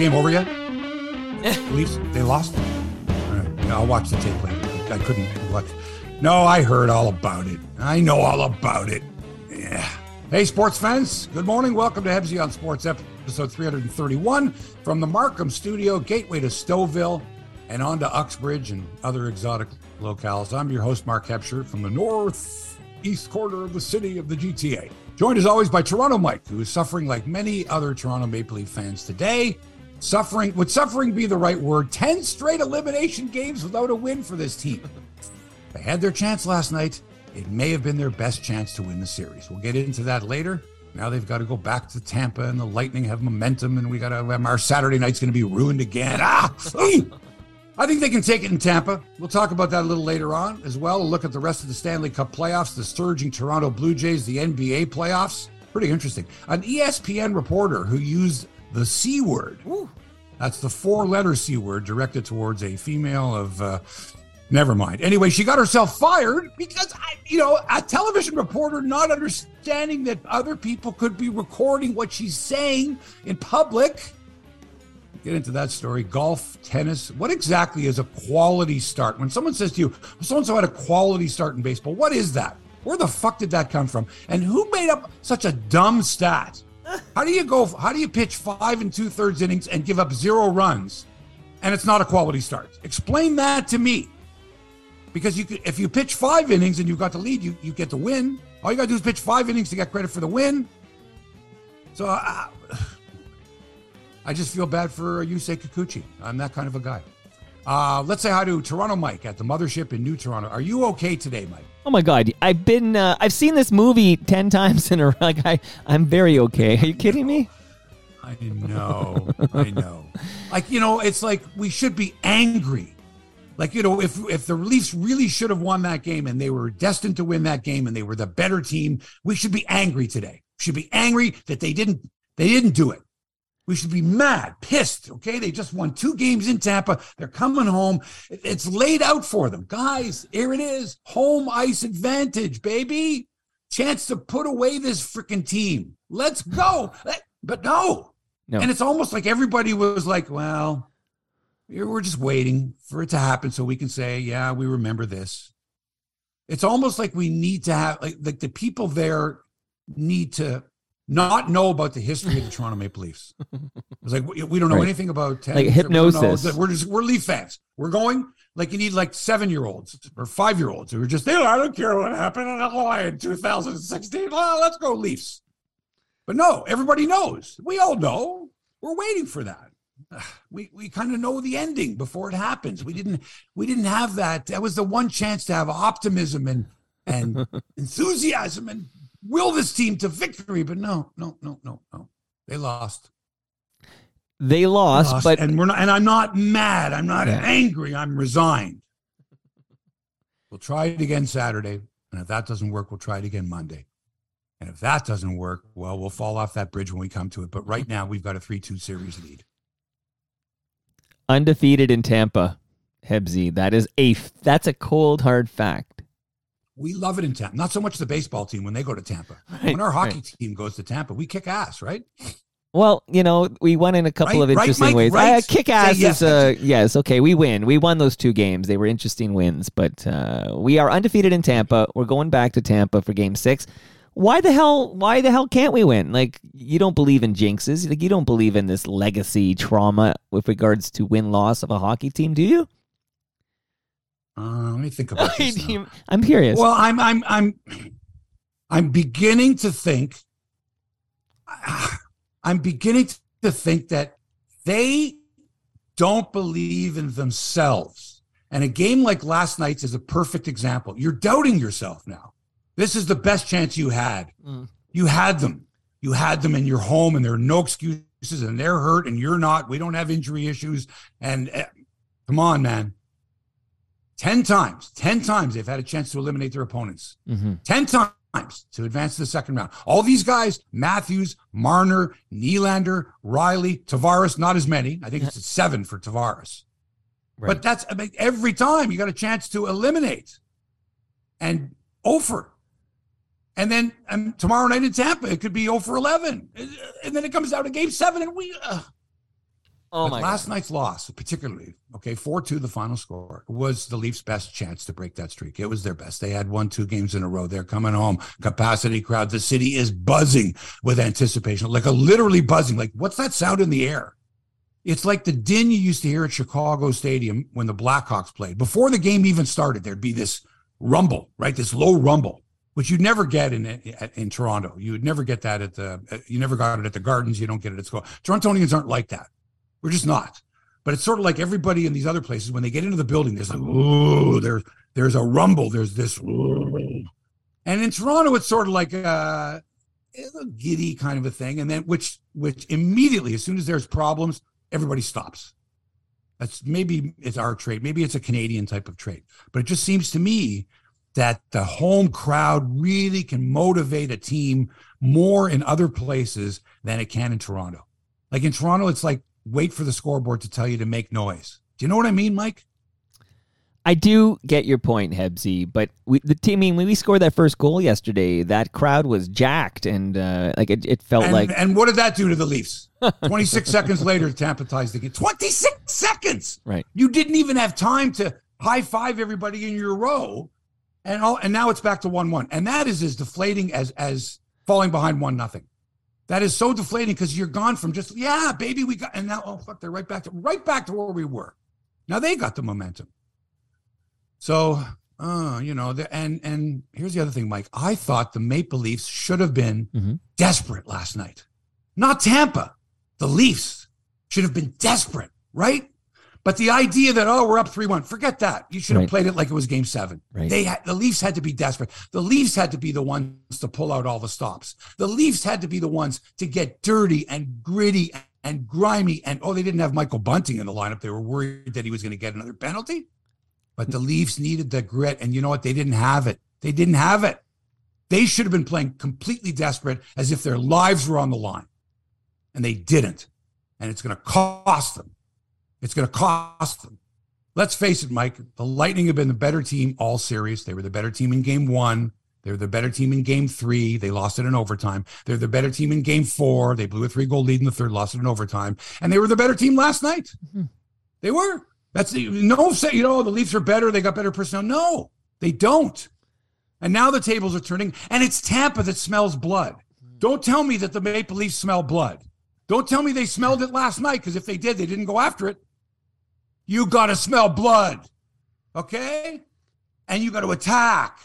game over yet? Leafs, they lost. All right, yeah, I'll watch the tape later. I couldn't watch. No, I heard all about it. I know all about it. Yeah. Hey, sports fans. Good morning. Welcome to Hebsy on Sports, episode 331 from the Markham Studio, gateway to Stouffville and on to Uxbridge and other exotic locales. I'm your host, Mark Hebscher, from the northeast corner of the city of the GTA. Joined as always by Toronto Mike, who is suffering like many other Toronto Maple Leaf fans today. Suffering, would suffering be the right word? 10 straight elimination games without a win for this team. They had their chance last night. It may have been their best chance to win the series. We'll get into that later. Now they've got to go back to Tampa, and the Lightning have momentum, and we got to. Um, our Saturday night's going to be ruined again. Ah, I think they can take it in Tampa. We'll talk about that a little later on as well. We'll look at the rest of the Stanley Cup playoffs, the surging Toronto Blue Jays, the NBA playoffs. Pretty interesting. An ESPN reporter who used the C word. That's the four letter C word directed towards a female of. Uh, Never mind. Anyway, she got herself fired because, I, you know, a television reporter not understanding that other people could be recording what she's saying in public. Get into that story. Golf, tennis. What exactly is a quality start? When someone says to you, so and so had a quality start in baseball, what is that? Where the fuck did that come from? And who made up such a dumb stat? How do you go? How do you pitch five and two thirds innings and give up zero runs and it's not a quality start? Explain that to me because you could, if you pitch five innings and you've got the lead, you, you get the win. All you got to do is pitch five innings to get credit for the win. So I just feel bad for Yusei Kikuchi. I'm that kind of a guy. Uh, let's say hi to Toronto Mike at the mothership in New Toronto. Are you okay today, Mike? Oh my God! I've been uh, I've seen this movie ten times in a row. Like I I'm very okay. Are you kidding me? I know, I know. Like you know, it's like we should be angry like you know if if the Leafs really should have won that game and they were destined to win that game and they were the better team, we should be angry today. We should be angry that they didn't they didn't do it. We should be mad, pissed. Okay, they just won two games in Tampa. They're coming home. It's laid out for them, guys. Here it is, home ice advantage, baby. Chance to put away this freaking team. Let's go. But no. no. And it's almost like everybody was like, well, we're just waiting for it to happen so we can say, yeah, we remember this. It's almost like we need to have like, like the people there need to not know about the history of the Toronto Maple Leafs. It's like we, we don't know right. anything about like hypnosis. We we're just we're Leaf fans. We're going like you need like seven year olds or five year olds who are just. I don't care what happened in Hawaii in 2016. Well, let's go Leafs. But no, everybody knows. We all know. We're waiting for that we we kind of know the ending before it happens. We didn't we didn't have that. That was the one chance to have optimism and and enthusiasm and will this team to victory. But no, no, no, no, no. They lost. They lost, lost, but and we're not. And I'm not mad. I'm not yeah. angry. I'm resigned. We'll try it again Saturday, and if that doesn't work, we'll try it again Monday. And if that doesn't work, well, we'll fall off that bridge when we come to it. But right now, we've got a three-two series lead undefeated in Tampa. Hebsy, that is a that's a cold hard fact. We love it in Tampa. Not so much the baseball team when they go to Tampa. Right, when our hockey right. team goes to Tampa, we kick ass, right? Well, you know, we won in a couple right, of interesting ways. Right. Uh, kick ass yes. is uh, yes, okay. We win. We won those two games. They were interesting wins, but uh, we are undefeated in Tampa. We're going back to Tampa for Game Six why the hell why the hell can't we win like you don't believe in jinxes like you don't believe in this legacy trauma with regards to win loss of a hockey team do you uh, let me think about this now. i'm curious well i'm i'm i'm i'm beginning to think i'm beginning to think that they don't believe in themselves and a game like last night's is a perfect example you're doubting yourself now this is the best chance you had. Mm. You had them. You had them in your home, and there are no excuses, and they're hurt, and you're not. We don't have injury issues. And uh, come on, man. 10 times, 10 times they've had a chance to eliminate their opponents. Mm-hmm. 10 times to advance to the second round. All these guys, Matthews, Marner, Nylander, Rielly, Tavares, not as many. I think it's seven for Tavares. Right. But that's I mean, every time you got a chance to eliminate. And over. And then um, tomorrow night in Tampa, it could be over for 11. And then it comes out to game seven, and we. Uh, Oh but my last God. night's loss, particularly, okay, 4 2, the final score, was the Leafs' best chance to break that streak. It was their best. They had won two games in a row. They're coming home. Capacity crowd. The city is buzzing with anticipation, like a literally buzzing. Like, what's that sound in the air? It's like the din you used to hear at Chicago Stadium when the Blackhawks played. Before the game even started, there'd be this rumble, right? This low rumble, which you'd never get in in Toronto. You would never get that at the. You never got it at the Gardens. You don't get it at school. Torontonians aren't like that. We're just not. But it's sort of like everybody in these other places when they get into the building, there's like, ooh, there's there's a rumble, there's this, ooh. and in Toronto, it's sort of like uh, a, a giddy kind of a thing, and then which which immediately, as soon as there's problems, everybody stops. That's maybe it's our trait, maybe it's a Canadian type of trait, but it just seems to me that the home crowd really can motivate a team more in other places than it can in Toronto. Like in Toronto, it's like wait for the scoreboard to tell you to make noise. Do you know what I mean, Mike? I do get your point, Hebsy, but we, the team. I mean, when we scored that first goal yesterday, that crowd was jacked, and uh, like it, it felt and, like. And what did that do to the Leafs? Twenty six seconds later, Tampa ties the game. Twenty six seconds. Right. You didn't even have time to high five everybody in your row, and all. And now it's back to one one, and that is as deflating as as falling behind one nothing. That is so deflating because you're gone from just yeah, baby, we got, and now oh fuck, they're right back to right back to where we were. Now they got the momentum. So, uh, you know, the, and and here's the other thing, Mike. I thought the Maple Leafs should have been mm-hmm. desperate last night, not Tampa. The Leafs should have been desperate, right? But the idea that oh we're up three one, forget that. You should have Right. played it like it was Game Seven. Right. They had, the Leafs had to be desperate. The Leafs had to be the ones to pull out all the stops. The Leafs had to be the ones to get dirty and gritty and grimy. And oh, they didn't have Michael Bunting in the lineup. They were worried that he was going to get another penalty. But the Leafs needed the grit, and you know what? They didn't have it. They didn't have it. They should have been playing completely desperate, as if their lives were on the line, and they didn't. And it's going to cost them. It's going to cost them. Let's face it, Mike. The Lightning have been the better team all series. They were the better team in game one. They were the better team in game three. They lost it in overtime. They're the better team in game four. They blew a three goal lead in the third, lost it in overtime. And they were the better team last night. Mhm. They were. That's the, no say, you know, the Leafs are better. They got better personnel. No, they don't. And now the tables are turning, and it's Tampa that smells blood. Don't tell me that the Maple Leafs smell blood. Don't tell me they smelled it last night, because if they did, they didn't go after it. You got to smell blood, okay? And you got to attack.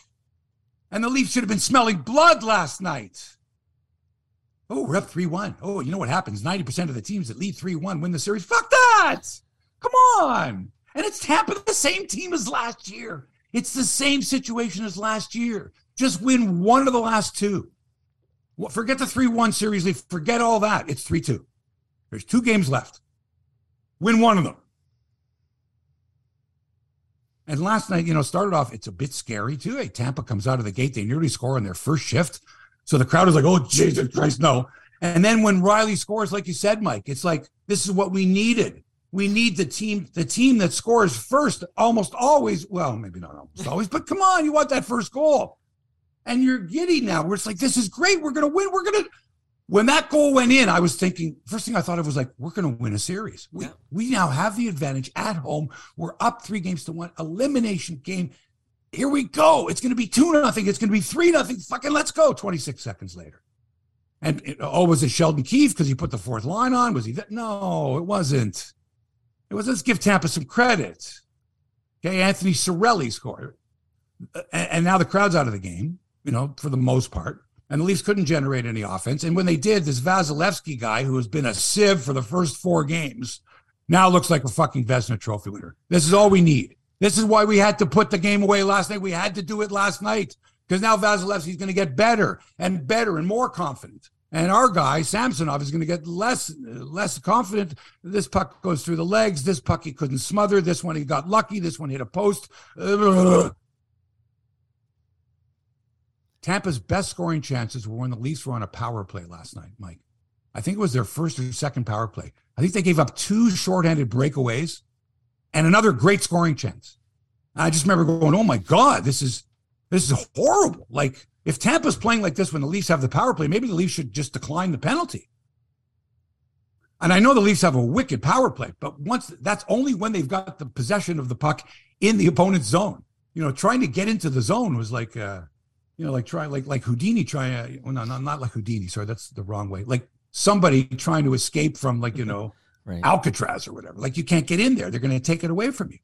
And the Leafs should have been smelling blood last night. Oh, we're up 3 1. Oh, you know what happens? 90% of the teams that lead 3 1 win the series. Fuck that. Come on. And it's Tampa, the same team as last year. It's the same situation as last year. Just win one of the last two. Forget the 3 1 series lead. Forget all that. It's 3 2. There's two games left. Win one of them. And last night, you know, started off, it's a bit scary too. Hey, Tampa comes out of the gate, they nearly score on their first shift. So the crowd is like, oh, Jesus Christ, no. And then when Rielly scores, like you said, Mike, it's like, this is what we needed. We need the team, the team that scores first almost always. Well, maybe not almost always, but come on, you want that first goal. And you're giddy now. Where it's like, this is great. We're gonna win. We're gonna when that goal went in, I was thinking, first thing I thought of was like, we're going to win a series. We, Yeah. we now have the advantage at home. We're up three games to one, elimination game. Here we go. It's going to be two nothing. It's going to be three nothing. Fucking let's go. 26 seconds later. And it, oh, was it Sheldon Keefe because he put the fourth line on? Was he that? No, it wasn't. It was, let's give Tampa some credit. Okay. Anthony Cirelli scored. Uh, And, and now the crowd's out of the game, you know, for the most part and the Leafs couldn't generate any offense. And when they did, this Vasilevskiy guy, who has been a sieve for the first four games, now looks like a fucking Vezina Trophy winner. This is all we need. This is why we had to put the game away last night. We had to do it last night because now Vasilevskiy's going to get better and better and more confident. And our guy Samsonov is going to get less less confident. This puck goes through the legs. This puck he couldn't smother. This one he got lucky. This one hit a post. Tampa's best scoring chances were when the Leafs were on a power play last night, Mike. I think it was their first or second power play. I think they gave up two shorthanded breakaways and another great scoring chance. I just remember going, "Oh my god, this is this is horrible." Like if Tampa's playing like this when the Leafs have the power play, maybe the Leafs should just decline the penalty. And I know the Leafs have a wicked power play, but once that's only when they've got the possession of the puck in the opponent's zone. You know, trying to get into the zone was like, uh, you know, like trying like like Houdini trying to. Well, no, no, not like Houdini. Sorry, that's the wrong way. Like somebody trying to escape from like you know right. Alcatraz or whatever. Like you can't get in there. They're going to take it away from you.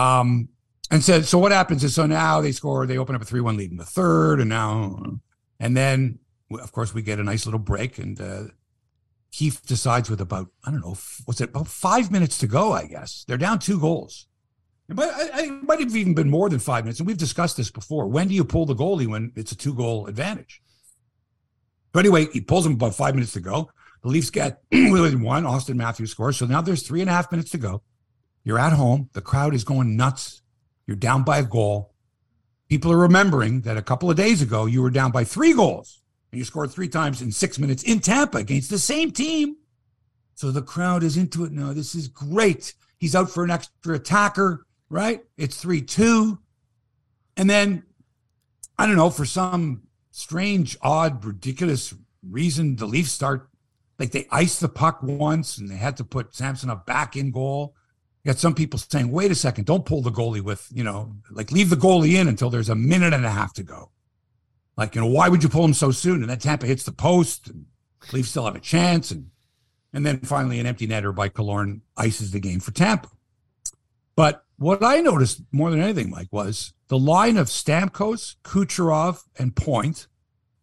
Um, and so so what happens is so now they score. They open up a three one lead in the third, and now and then of course we get a nice little break and. Uh, Keefe decides with about, I don't know, what's it, about five minutes to go, I guess. They're down two goals. But it might have even been more than five minutes. And we've discussed this before. When do you pull the goalie when it's a two goal advantage? But anyway, he pulls them about five minutes to go. The Leafs get within one. Auston Matthews scores. So now there's three and a half minutes to go. You're at home. The crowd is going nuts. You're down by a goal. People are remembering that a couple of days ago you were down by three goals and you scored three times in six minutes in Tampa against the same team. So the crowd is into it now. This is great. He's out for an extra attacker, right? It's 3 2. And then, I don't know, for some strange, odd, ridiculous reason, the Leafs start like they iced the puck once and they had to put Samsonov back in goal. You got some people saying, wait a second, don't pull the goalie with, you know, like leave the goalie in until there's a minute and a half to go. Like, you know, why would you pull him so soon? And then Tampa hits the post and Leafs still have a chance. And and then finally an empty netter by Killorn ices the game for Tampa. But what I noticed more than anything, Mike, was the line of Stamkos, Kucherov, and Point,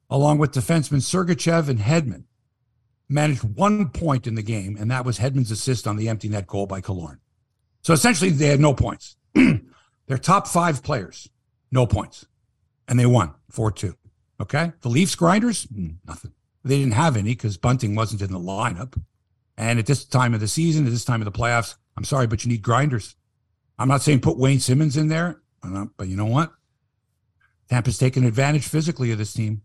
along with defensemen Sergachev and Hedman, managed one point in the game, and that was Hedman's assist on the empty net goal by Killorn. So essentially, they had no points. Their top five players, no points, and they won 4 2. Okay. The Leafs grinders, hmm, nothing. They didn't have any because Bunting wasn't in the lineup. And at this time of the season, at this time of the playoffs, I'm sorry, but you need grinders. I'm not saying put Wayne Simmonds in there, but you know what? Tampa's taking advantage physically of this team.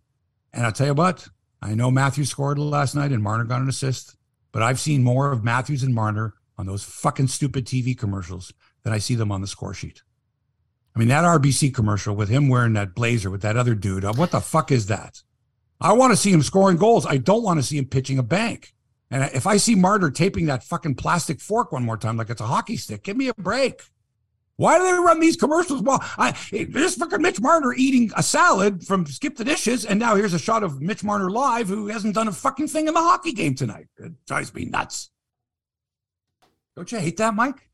And I'll tell you what, I know Matthews scored last night and Marner got an assist, but I've seen more of Matthews and Marner on those fucking stupid TV commercials than I see them on the score sheet. I mean, that RBC commercial with him wearing that blazer with that other dude, uh, what the fuck is that? I want to see him scoring goals. I don't want to see him pitching a bank. And if I see Marner taping that fucking plastic fork one more time like it's a hockey stick, give me a break. Why do they run these commercials? Well, I, there's fucking Mitch Marner eating a salad from Skip the Dishes, and now here's a shot of Mitch Marner live who hasn't done a fucking thing in the hockey game tonight. It drives me nuts. Don't you hate that, Mike?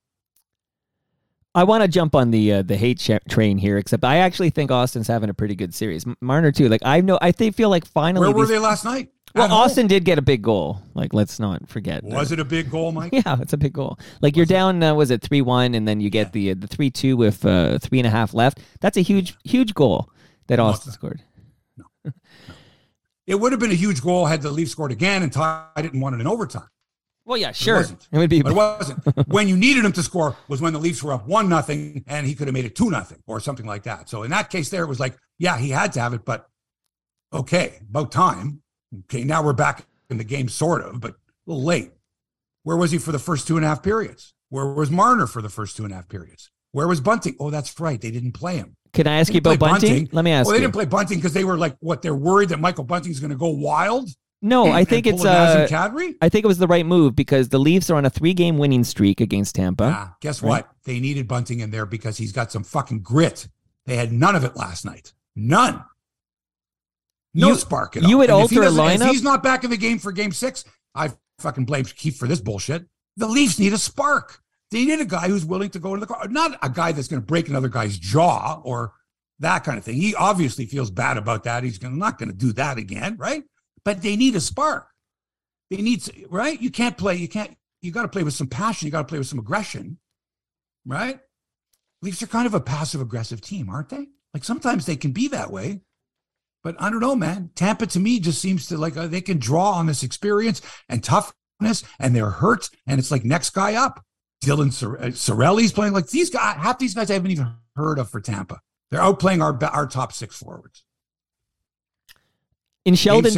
I want to jump on the uh, the hate sh- train here, except I actually think Auston's having a pretty good series. Marner too. Like I know, I think feel like finally. Where were these... they last night? Well, Auston did get a big goal. Like let's not forget. Was it a big goal, Mike? yeah, it's a big goal. Like you're down, uh, was it three one, and then you get yeah. the uh, the three two with uh, three and a half left. That's a huge huge goal that Auston scored. No. no. It would have been a huge goal had the Leafs scored again and tied it and won it in overtime. Well, yeah, sure. It, wasn't. it would be, but it wasn't. when you needed him to score was when the Leafs were up one nothing, and he could have made it two nothing or something like that. So in that case, there it was like, yeah, he had to have it, but okay, about time. Okay, now we're back in the game, sort of, but a little late. Where was he for the first two and a half periods? Where was Marner for the first two and a half periods? Where was Bunting? Oh, that's right, they didn't play him. Can I ask you about Bunting? Bunting? Let me ask. Well, they you. didn't play Bunting because they were like, what? They're worried that Michael Bunting's going to go wild. No, I think it's uh, I think it was the right move because the Leafs are on a three-game winning streak against Tampa. Yeah, guess right? what? They needed Bunting in there because he's got some fucking grit. They had none of it last night. None. No you, spark at all. You would and alter a lineup. he's not back in the game for Game Six. I fucking blame Keefe for this bullshit. The Leafs need a spark. They need a guy who's willing to go to the car, not a guy that's going to break another guy's jaw or that kind of thing. He obviously feels bad about that. He's gonna, not going to do that again, right? But they need a spark. They need, right? You can't play, you can't, you got to play with some passion. You got to play with some aggression, right? Leafs are kind of a passive aggressive team, aren't they? Like sometimes they can be that way. But I don't know, man. Tampa to me just seems to like uh, they can draw on this experience and toughness, and they're hurt, and it's like next guy up. Dylan Sor- uh, playing like these guys. Half these guys I haven't even heard of for Tampa. They're outplaying our our top six forwards. In Sheldon,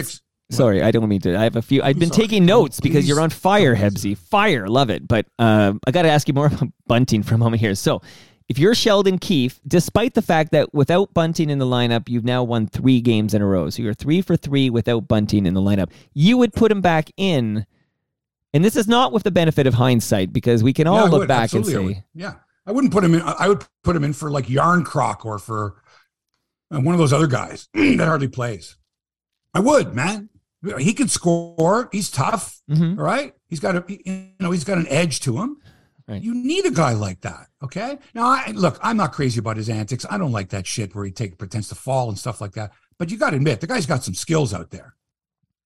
Sorry, I don't mean to. I have a few. I've been Sorry. taking notes because you're on fire, Hebsy. Fire, love it. But uh, I got to ask you more about Bunting for a moment here. So, if you're Sheldon Keefe, despite the fact that without Bunting in the lineup, you've now won three games in a row. So you're three for three without Bunting in the lineup. You would put him back in And this is not with the benefit of hindsight because we can all yeah, look back Absolutely. and say, yeah, I wouldn't put him in. I would put him in for like Järnkrok or for uh, one of those other guys that hardly plays. I would, man. He can score. He's tough. Mm-hmm. Right. He's got a, you know, he's got an edge to him. Right. You need a guy like that. Okay. Now, I look, I'm not crazy about his antics. I don't like that shit where he take pretends to fall and stuff like that. But you got to admit, the guy's got some skills out there.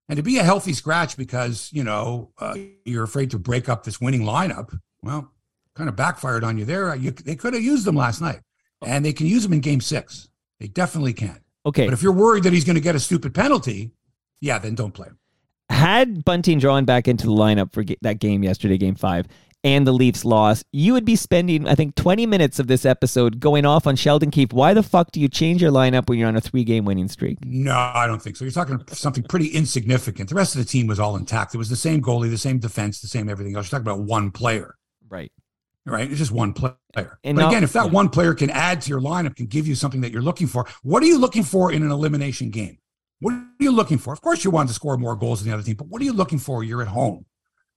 And to be a healthy scratch because you know uh, you're afraid to break up this winning lineup, well, kind of backfired on you there. You, they could have used them last night, and they can use them in Game Six. They definitely can. Okay, but if you're worried that he's going to get a stupid penalty, yeah, then don't play him. Had Bunting drawn back into the lineup for that game yesterday, Game Five, and the Leafs loss, you would be spending, I think, 20 minutes of this episode going off on Sheldon Keefe. Why the fuck do you change your lineup when you're on a three game winning streak? No, I don't think so. You're talking something pretty insignificant. The rest of the team was all intact. It was the same goalie, the same defense, the same everything else. You're talking about one player. Right. Right. It's just one player. And but not, again, if that yeah. one player can add to your lineup, can give you something that you're looking for, what are you looking for in an elimination game? What are you looking for? Of course, you want to score more goals than the other team, but what are you looking for? You're at home.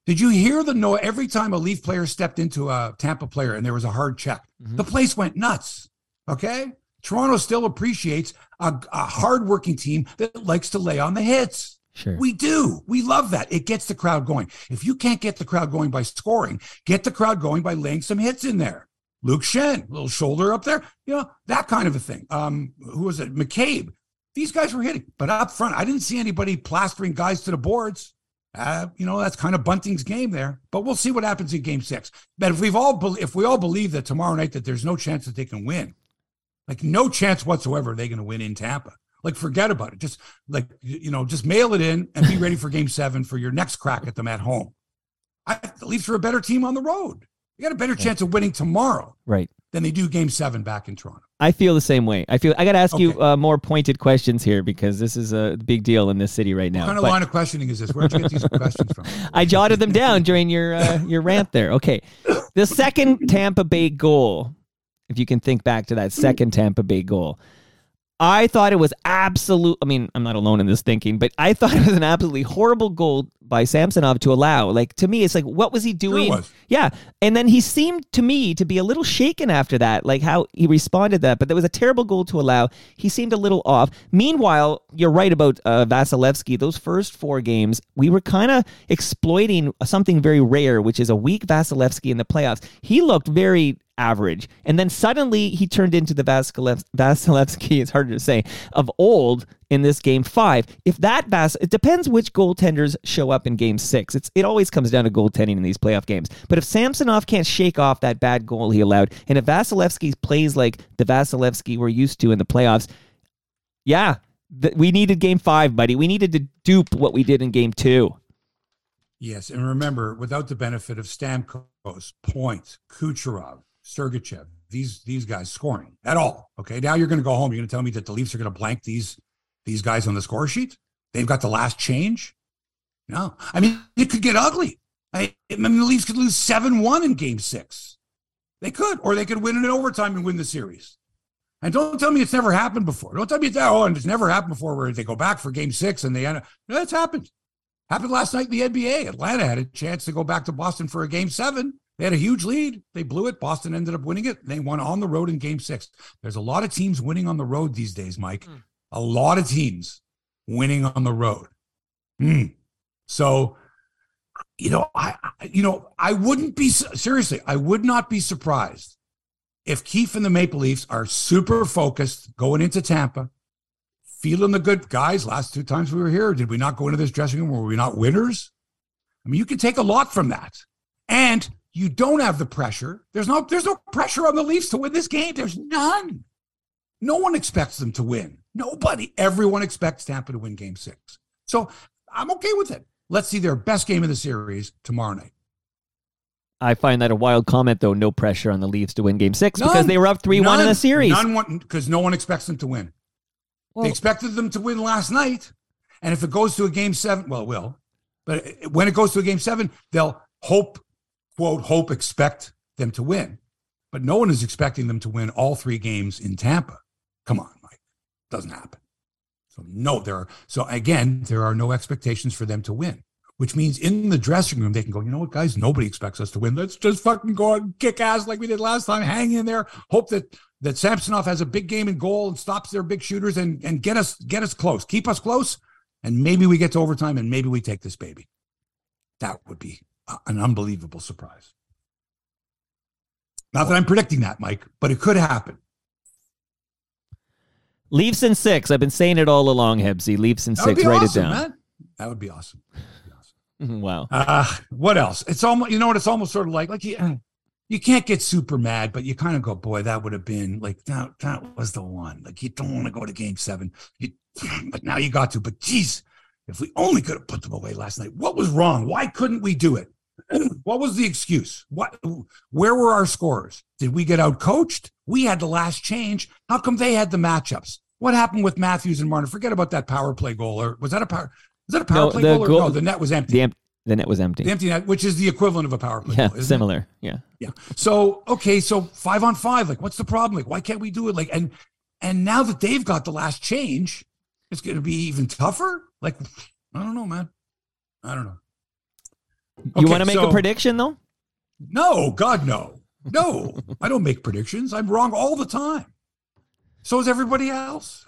Did you hear the noise every time a Leaf player stepped into a Tampa player and there was a hard check? Mm-hmm. The place went nuts. Okay. Toronto still appreciates a, a hardworking team that likes to lay on the hits. Sure. We do. We love that. It gets the crowd going. If you can't get the crowd going by scoring, get the crowd going by laying some hits in there. Luke Schenn, little shoulder up there, you know, that kind of a thing. Um, who was it? McCabe. These guys were hitting, but up front, I didn't see anybody plastering guys to the boards. Uh, you know, that's kind of Bunting's game there. But we'll see what happens in Game Six. But if we've all be- if we all believe that tomorrow night that there's no chance that they can win, like no chance whatsoever they're going to win in Tampa. Like forget about it. Just like you know, just mail it in and be ready for Game Seven for your next crack at them at home. I, the Leafs are a better team on the road. You got a better chance of winning tomorrow, right? Than they do Game Seven back in Toronto. I feel the same way. I feel I got to ask okay. you uh, more pointed questions here because this is a big deal in this city right now. What kind of but, line of questioning is this? Where'd you get these questions from? I jotted them down during your uh, your rant there. Okay, the second Tampa Bay goal. If you can think back to that second Tampa Bay goal, I thought it was absolute. I mean, I'm not alone in this thinking, but I thought it was an absolutely horrible goal by Samsonov to allow. Like to me, it's like, what was he doing? Sure was. Yeah, and then he seemed to me to be a little shaken after that, like how he responded that. But that was a terrible goal to allow. He seemed a little off. Meanwhile, you're right about uh, Vasilevskiy. Those first four games, we were kind of exploiting something very rare, which is a weak Vasilevskiy in the playoffs. He looked very average. And then suddenly he turned into the Vasilev- Vasilevskiy, it's harder to say, of old in this game five. If that Vas, it depends which goaltenders show up in game six. It's it always comes down to goaltending in these playoff games. But if Samsonov can't shake off that bad goal he allowed, and if Vasilevskiy plays like the Vasilevskiy we're used to in the playoffs, yeah, th- we needed game five, buddy. We needed to dupe what we did in game two. Yes, and remember, without the benefit of Stamkos, points, Kucherov, Sergachev, these these guys scoring at all. Okay, now you're going to go home. You're going to tell me that the Leafs are going to blank these these guys on the score sheet. They've got the last change. No, I mean it could get ugly. I, I mean the Leafs could lose seven one in Game Six. They could, or they could win in overtime and win the series. And don't tell me it's never happened before. Don't tell me it's oh, and it's never happened before where they go back for Game Six and they end. Up, no, it's happened. Happened last night in the NBA. Atlanta had a chance to go back to Boston for a Game Seven they had a huge lead. They blew it. Boston ended up winning it. They won on the road in game six. There's a lot of teams winning on the road these days, Mike. Mm. A lot of teams winning on the road. Mm. So, you know, I, you know, I wouldn't be seriously, I would not be surprised if Keefe and the Maple Leafs are super focused going into Tampa, feeling the good guys. Last two times we were here, did we not go into this dressing room? Were we not winners? I mean, you can take a lot from that. And you don't have the pressure. There's no there's no pressure on the Leafs to win this game. There's none. No one expects them to win. Nobody. Everyone expects Tampa to win game 6. So, I'm okay with it. Let's see their best game of the series tomorrow night. I find that a wild comment, though. No pressure on the Leafs to win Game Six none, because they were up three one in the series. None, because no one expects them to win. Well, they expected them to win last night, and if it goes to a Game Seven, well, it will. But when it goes to a Game Seven, they'll hope quote, hope, expect them to win. But no one is expecting them to win all three games in Tampa. Come on, Mike. Doesn't happen. So no, there are so again, there are no expectations for them to win. which means in the dressing room, they can go, you know what, guys, nobody expects us to win. Let's just fucking go and kick ass like we did last time. Hang in there. Hope that that Samsonov has a big game in goal and stops their big shooters and, and get us get us close. Keep us close. And maybe we get to overtime and maybe we take this baby. That would be an unbelievable surprise. Not that I'm predicting that, Mike, but it could happen. Leafs in six. I've been saying it all along, Hebsy. Leafs in six. Write awesome, it down. Man. That would be awesome. wow. Uh, what else? It's almost you know what? It's almost sort of like like you, you can't get super mad, but you kind of go, boy, that would have been like that. That was the one. Like you don't want to go to Game Seven, you, but now you got to. But geez, if we only could have put them away last night. What was wrong? Why couldn't we do it? what was the excuse? What? Where were our scores? Did we get out coached? We had the last change. How come they had the matchups? What happened with Matthews and Martin? Forget about that power play goal. Or was that a power? Was that a power no, play goal? Or, goal, no, the net was empty. The, em- the, net was empty. The empty net, which is the equivalent of a power play. Yeah, goal, similar. It? Yeah, yeah. So okay, so five on five. Like, what's the problem? Like, why can't we do it? Like, and and now that they've got the last change, it's going to be even tougher. Like, I don't know, man. I don't know. Okay, you want to make so, a prediction though? No, God, no, no. I don't make predictions. I'm wrong all the time. So is everybody else.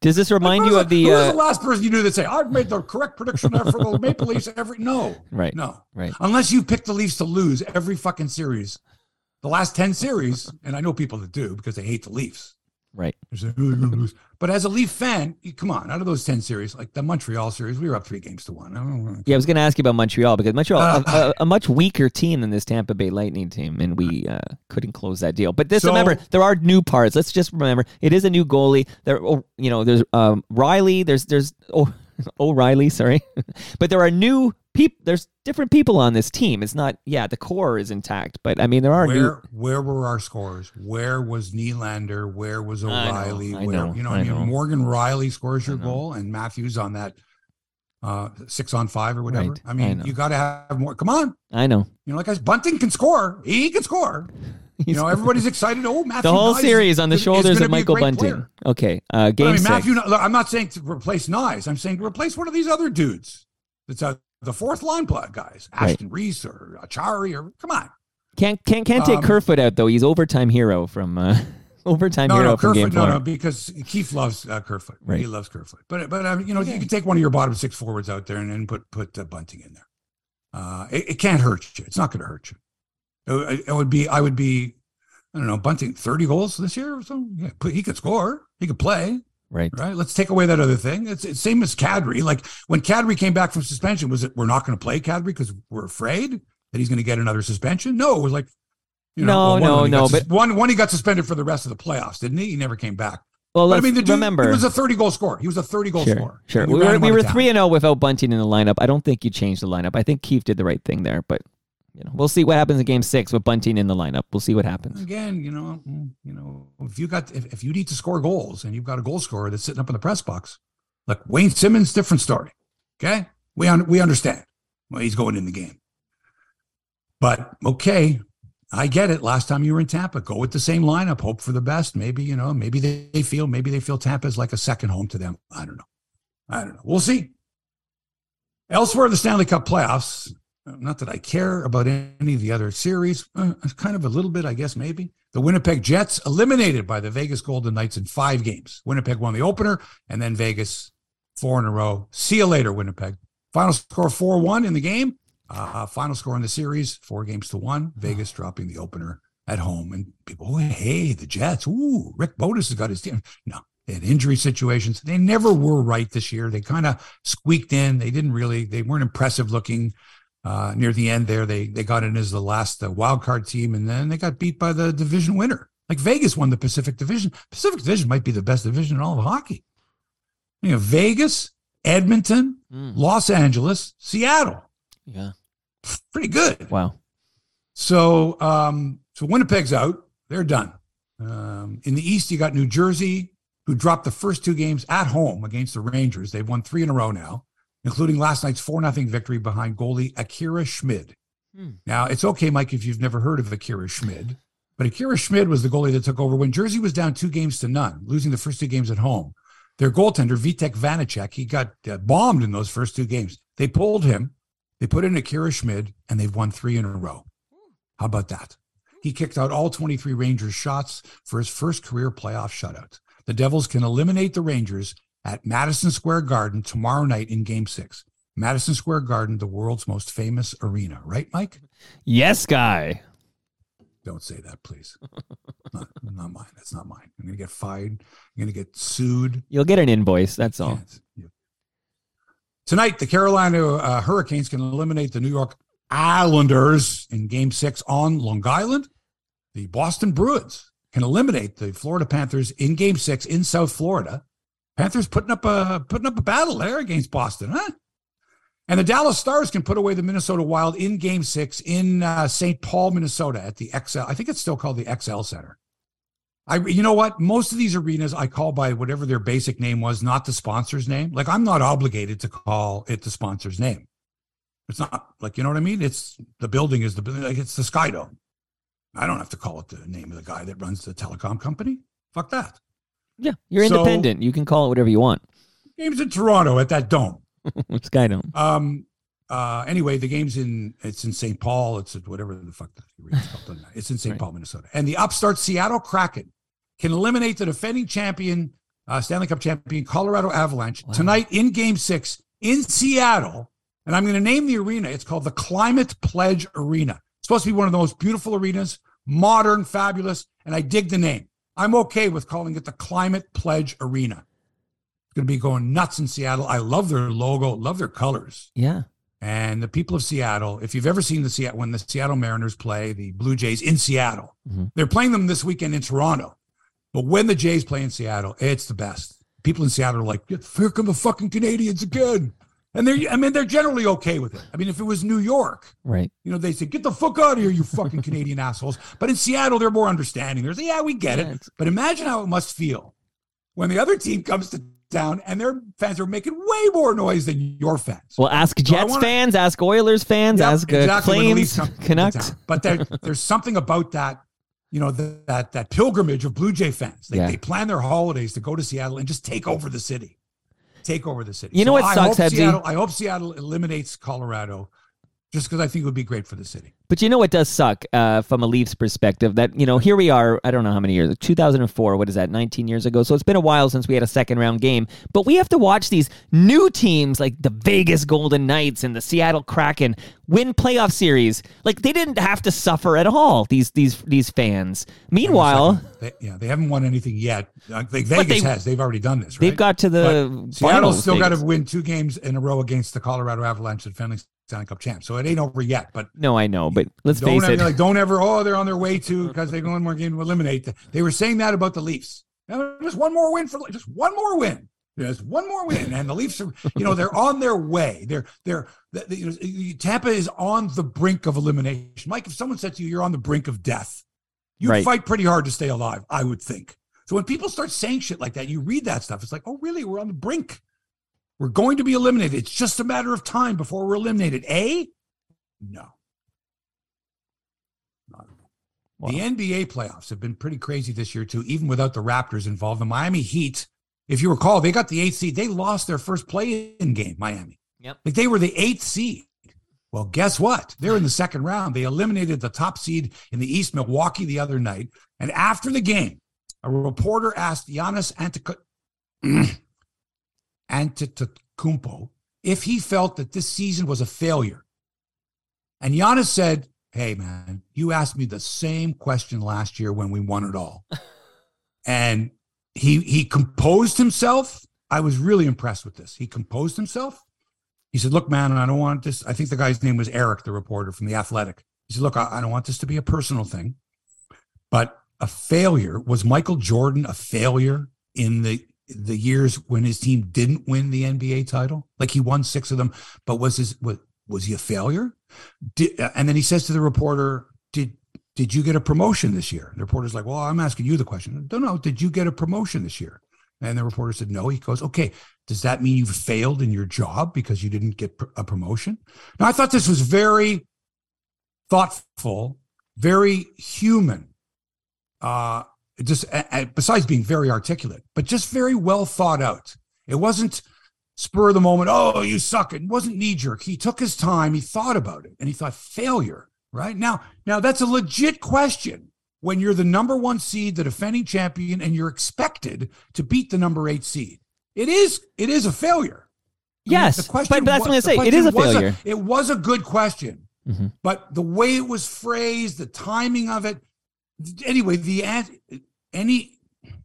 Does this remind you of the? Who uh, the last person you knew that say I've made the correct prediction for the Maple Leafs every? No, right, no, right. Unless you pick the Leafs to lose every fucking series, the last ten series, and I know people that do because they hate the Leafs. Right. But as a Leaf fan, come on, out of those 10 series, like the Montreal series, we were up three games to one. Yeah, I was going to ask you about Montreal because Montreal, uh, a, a, a, much weaker team than this Tampa Bay Lightning team, and we uh, couldn't close that deal. But this, so, remember, there are new parts. Let's just remember, it is a new goalie. There, oh, you know, there's um, Riley, there's, there's, oh, O'Reilly, sorry. but there are new people. There's different people on this team. It's not, yeah, the core is intact, but I mean, there are where new... where were our scores? Where was Nylander? Where was O'Reilly? I know, where know, you know, I, I mean, know. Morgan Rielly scores your goal, and Matthews on that uh, six on five or whatever. Right. I mean, I you got to have more. Come on, I know. You know, like guys, Bunting can score. He can score. You know, everybody's excited. Oh, Matthew. The whole series on the shoulders of Michael Bunting. Player. Okay, uh, game I mean, Matthew. I'm not saying to replace Knies. I'm saying to replace one of these other dudes. That's a the fourth line guys, Aston right. Reese or Acciari or come on. Can't can't can't take um, Kerfoot out though. He's overtime hero from uh, overtime no, hero no, from Kerfoot, game no, no, because Keefe loves uh, Kerfoot. Right. He loves Kerfoot. But but um, you know okay. you can take one of your bottom six forwards out there and then put put uh, Bunting in there. Uh, it, it, can't hurt you. It's not going to hurt you. It, it, would be I would be I don't know Bunting thirty goals this year or something. Yeah, he could score. He could play. Right. Right. Let's take away that other thing. It's, it's same as Kadri. Like when Kadri came back from suspension, was it we're not going to play Kadri because we're afraid that he's going to get another suspension? No, it was like, you know, no, well, no, no. But one one he got suspended for the rest of the playoffs, didn't he? He never came back. Well, but, I mean, the dude, remember, he was a 30 goal scorer. He was a 30 goal sure, scorer. Sure. We were, we were 3 and 0 without Bunting in the lineup. I don't think you changed the lineup. I think Keefe did the right thing there, but you know, we'll see what happens in game six with Bunting in the lineup. We'll see what happens. Again, you know, you know, if you got if, if you need to score goals and you've got a goal scorer that's sitting up in the press box, like Wayne Simmonds, different story. Okay, we un- we understand. Well, he's going in the game, but okay, I get it. Last time you were in Tampa, go with the same lineup. Hope for the best. Maybe you know, maybe they, they feel maybe they feel Tampa is like a second home to them. I don't know. I don't know. We'll see. Elsewhere, the Stanley Cup playoffs, not that I care about any of the other series, uh, kind of a little bit, I guess, maybe. The Winnipeg Jets eliminated by the Vegas Golden Knights in five games. Winnipeg won the opener, and then Vegas four in a row. See you later, Winnipeg. Final score 4 1 in the game. Uh, final score in the series, four games to one. Vegas dropping the opener at home. And people, oh, hey, the Jets. Ooh, Rick Bowness has got his team. No, they had injury situations. They never were right this year. They kind of squeaked in. They didn't really, they weren't impressive looking uh, near the end there, they they got in as the last uh, wild card team, and then they got beat by the division winner. Like Vegas won the Pacific Division. Pacific Division might be the best division in all of hockey. You know, Vegas, Edmonton, mm. Los Angeles, Seattle. Yeah, pretty good. Wow. So, um, so Winnipeg's out. They're done. Um, in the East, you got New Jersey, who dropped the first two games at home against the Rangers. They've won three in a row now including last night's 4 0 victory behind goalie Akira Schmid. Hmm. Now, it's okay, Mike, if you've never heard of Akira Schmid, but Akira Schmid was the goalie that took over when Jersey was down two games to none, losing the first two games at home. Their goaltender, Vitek Vanacek, he got uh, bombed in those first two games. They pulled him They put in Akira Schmid and they've won three in a row. How about that? He kicked out all 23 Rangers shots for his first career playoff shutout. The Devils can eliminate the Rangers at Madison Square Garden tomorrow night in game six. Madison Square Garden, the world's most famous arena, right, Mike? Yes, guy. Don't say that, please. not, not mine. That's not mine. I'm going to get fired. I'm going to get sued. You'll get an invoice. That's all. Tonight, the Carolina uh, Hurricanes can eliminate the New York Islanders in game six on Long Island. The Boston Bruins can eliminate the Florida Panthers in game six in South Florida. Panthers putting up a putting up a battle there against Boston, huh? And the Dallas Stars can put away the Minnesota Wild in game six in uh, St. Paul, Minnesota at the XL. I think it's still called the XL Center. I, you know what? Most of these arenas I call by whatever their basic name was, not the sponsor's name. Like I'm not obligated to call it the sponsor's name. It's not like you know what I mean. It's the building is the. Like it's the Sky Dome. I don't have to call it the name of the guy that runs the telecom company. Fuck that. Yeah, you're so, independent. You can call it whatever you want. Games in Toronto at that dome. Sky Dome. Um. Uh. Anyway, the game's in. It's in St. Paul. It's at whatever the fuck the It's in St. Right. Paul, Minnesota. And the upstart Seattle Kraken can eliminate the defending champion, uh, Stanley Cup champion, Colorado Avalanche wow. tonight in Game Six in Seattle. And I'm going to name the arena. It's called the Climate Pledge Arena. It's supposed to be one of the most beautiful arenas, modern, fabulous, and I dig the name. I'm okay with calling it the Climate Pledge Arena. It's going to be going nuts in Seattle. I love their logo, love their colors. Yeah. And the people of Seattle, if you've ever seen the Seattle when the Seattle Mariners play the Blue Jays in Seattle, mm-hmm. they're playing them this weekend in Toronto. But when the Jays play in Seattle, it's the best. People in Seattle are like, here come the fucking Canadians again. And they're, I mean, they're generally okay with it. I mean, if it was New York, right? You know, they say, "Get the fuck out of here, you fucking Canadian assholes." But in Seattle, they're more understanding. They're like, "Yeah, we get yeah, it." But imagine how it must feel when the other team comes to town and their fans are making way more noise than your fans. Well, ask Jets so wanna, fans, ask Oilers fans, yep, ask uh, exactly Flames, Canucks. But there, there's something about that you know, the, that that pilgrimage of Blue Jay fans. They, yeah. they plan their holidays to go to Seattle and just take over the city. Take over the city. You know so what I sucks, Seattle, I hope Seattle eliminates Colorado just because I think it would be great for the city. But you know what does suck uh, from a Leafs perspective? That, you know, here we are, I don't know how many years, 2004, what is that, 19 years ago? So it's been a while since we had a second round game. But we have to watch these new teams like the Vegas Golden Knights and the Seattle Kraken win playoff series. Like they didn't have to suffer at all, these these these fans. Meanwhile, they, yeah, they haven't won anything yet. Like Vegas they, has. They've already done this, right? They've got to the Seattle's still got to win two games in a row against the Colorado Avalanche and Fenway Stanley Cup champ. So it ain't over yet. But no, I know. But let's face ever, it. Like, don't ever. Oh, they're on their way to because they go one more game to eliminate. They were saying that about the Leafs. just one more win for just one more win. There's one more win, and the Leafs are, you know, they're on their way. They're, they're, they, Tampa is on the brink of elimination. Mike, if someone said to you, you're on the brink of death, you'd right. fight pretty hard to stay alive, I would think. So when people start saying shit like that, you read that stuff. It's like, oh, really? We're on the brink. We're going to be eliminated. It's just a matter of time before we're eliminated. A, no. Wow. The NBA playoffs have been pretty crazy this year, too, even without the Raptors involved. The Miami Heat, if you recall, they got the eighth seed. They lost their first play in game, Miami. Yep. Like they were the eighth seed. Well, guess what? They're in the second round. They eliminated the top seed in the East, Milwaukee, the other night. And after the game, a reporter asked Giannis Antetokounmpo if he felt that this season was a failure. And Giannis said, Hey, man, you asked me the same question last year when we won it all. and he he composed himself. I was really impressed with this. He composed himself. He said, Look, man, I don't want this. I think the guy's name was Eric, the reporter from The Athletic. He said, Look, I, I don't want this to be a personal thing, but a failure. Was Michael Jordan a failure in the the years when his team didn't win the NBA title? Like he won six of them, but was his was, was he a failure? Did, and then he says to the reporter, "Did did you get a promotion this year?" The reporter's like, "Well, I'm asking you the question. Don't know. Did you get a promotion this year?" And the reporter said, "No." He goes, "Okay. Does that mean you failed in your job because you didn't get a promotion?" Now, I thought this was very thoughtful, very human. Uh, just besides being very articulate, but just very well thought out. It wasn't spur of the moment, oh, you suck. It wasn't knee jerk. He took his time, he thought about it, and he thought failure, right? Now, now that's a legit question when you're the number one seed, the defending champion, and you're expected to beat the number eight seed. It is it is a failure. Yes, I mean, the question but that's what I say. It is a failure. A, it was a good question, mm-hmm. but the way it was phrased, the timing of it. Anyway, the any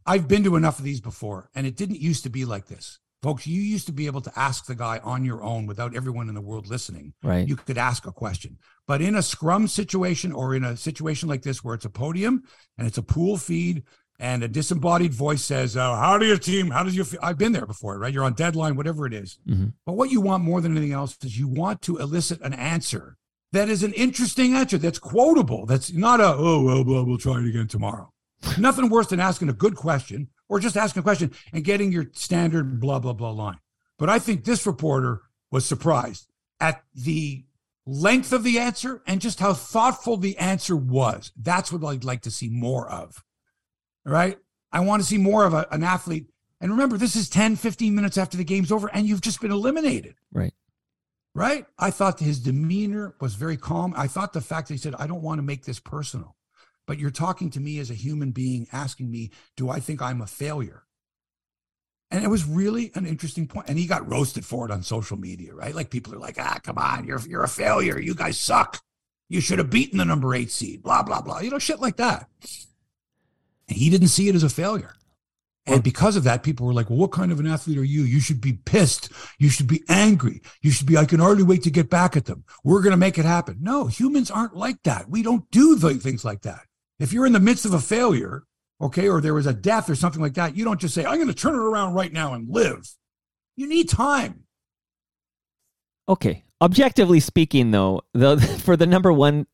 I've been to enough of these before, and it didn't used to be like this. Folks, you used to be able to ask the guy on your own without everyone in the world listening. Right. You could ask a question. But in a scrum situation or in a situation like this where it's a podium and it's a pool feed and a disembodied voice says, oh, How do your team? How does you feel? I've been there before, right? You're on deadline, whatever it is. Mm-hmm. But what you want more than anything else is you want to elicit an answer that is an interesting answer that's quotable, that's not a, oh, well, well we'll try it again tomorrow. Nothing worse than asking a good question or just asking a question and getting your standard blah, blah, blah line. But I think this reporter was surprised at the length of the answer and just how thoughtful the answer was. That's what I'd like to see more of. Right? I want to see more of a, an athlete. And remember, this is 10, 15 minutes after the game's over and you've just been eliminated. Right. Right? I thought his demeanor was very calm. I thought the fact that he said, I don't want to make this personal but you're talking to me as a human being, asking me, do I think I'm a failure? And it was really an interesting point. And he got roasted for it on social media, right? Like people are like, ah, come on, you're you're a failure. You guys suck. You should have beaten the number eight seed, blah, blah, blah. You know, shit like that. And he didn't see it as a failure. And because of that, people were like, well, what kind of an athlete are you? You should be pissed. You should be angry. You should be, I can hardly wait to get back at them. We're going to make it happen. No, humans aren't like that. We don't do things like that. If you're in the midst of a failure, okay, or there was a death or something like that, you don't just say, I'm going to turn it around right now and live. You need time. Okay. Objectively speaking, though, the for the number one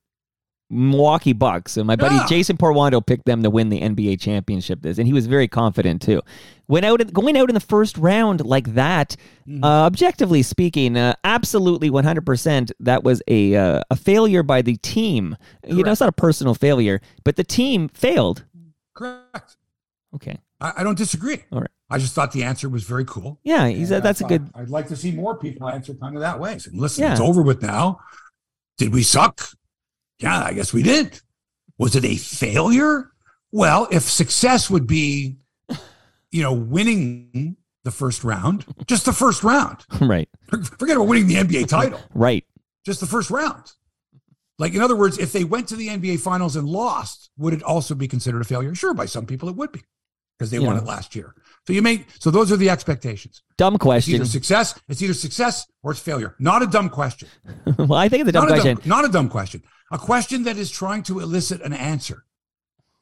Milwaukee Bucks. So my buddy yeah. Jason Porwando picked them to win the NBA championship this, and he was very confident too. Went out going out in the first round like that. Mm-hmm. Uh, objectively speaking, uh, absolutely 100%. That was a uh, a failure by the team. Correct. You know, it's not a personal failure, but the team failed. Correct. Okay. I, I don't disagree. All right. I just thought the answer was very cool. Yeah, he said that's a good. I'd like to see more people answer kind of that way. So listen, yeah. it's over with now. Did we suck? Yeah, I guess we did. Was it a failure? Well, if success would be, you know, winning the first round, just the first round. Right. Forget about winning the NBA title. right. Just the first round. Like, in other words, if they went to the NBA finals and lost, would it also be considered a failure? Sure, by some people it would be because they yeah. won it last year. So you may so those are the expectations. Dumb question. It's either success, it's either success or it's failure. Not a dumb question. well, I think it's a dumb not question. A dumb, not a dumb question a question that is trying to elicit an answer.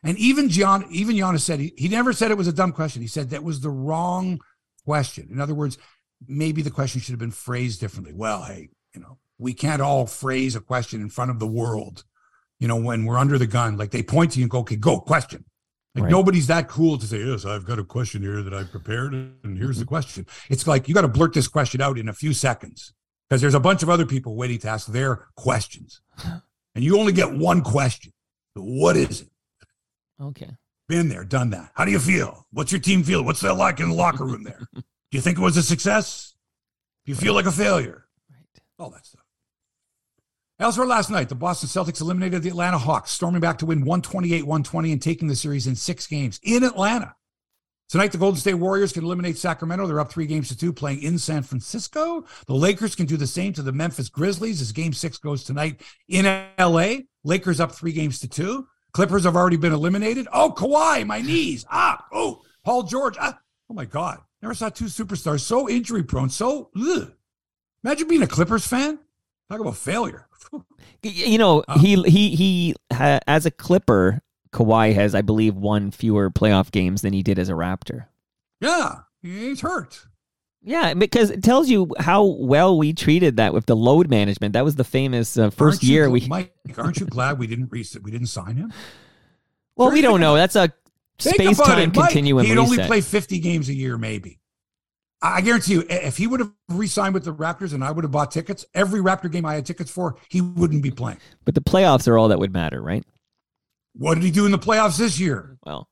And even John, even Giannis said he, he never said it was a dumb question. He said that was the wrong question. In other words, maybe the question should have been phrased differently. Well, hey, you know, we can't all phrase a question in front of the world, you know, when we're under the gun. Like they point to you and go, okay, go, question. Like right. nobody's that cool to say, yes, I've got a question here that I've prepared, and here's the mm-hmm. question. It's like you got to blurt this question out in a few seconds because there's a bunch of other people waiting to ask their questions. and you only get one question. What is it? Okay. Been there, done that. How do you feel? What's your team feel? What's that like in the locker room there? do you think it was a success? Do you feel like a failure? Right. All that stuff. Elsewhere last night, the Boston Celtics eliminated the Atlanta Hawks, storming back to win 128 120 and taking the series in six games in Atlanta. Tonight, the Golden State Warriors can eliminate Sacramento. They're up three games to two, playing in San Francisco. The Lakers can do the same to the Memphis Grizzlies as game six goes tonight in LA. Lakers up three games to two. Clippers have already been eliminated. Oh, Kawhi, my knees. Ah, oh, Paul George. Ah, oh, my God. Never saw two superstars so injury prone, so ugh. Imagine being a Clippers fan. Talk about failure. You know, he he he as a Clipper, Kawhi has, I believe, won fewer playoff games than he did as a Raptor. Yeah, he's hurt. Yeah, because it tells you how well we treated that with the load management. That was the famous uh, 1st year we. Mike, aren't you glad we didn't re- we didn't sign him? Well, we don't know. That's a space time continuum. He'd reset. only play fifty games a year, maybe. I guarantee you, if he would have re-signed with the Raptors and I would have bought tickets, every Raptor game I had tickets for, he wouldn't be playing. But the playoffs are all that would matter, right? What did he do in the playoffs this year? Well,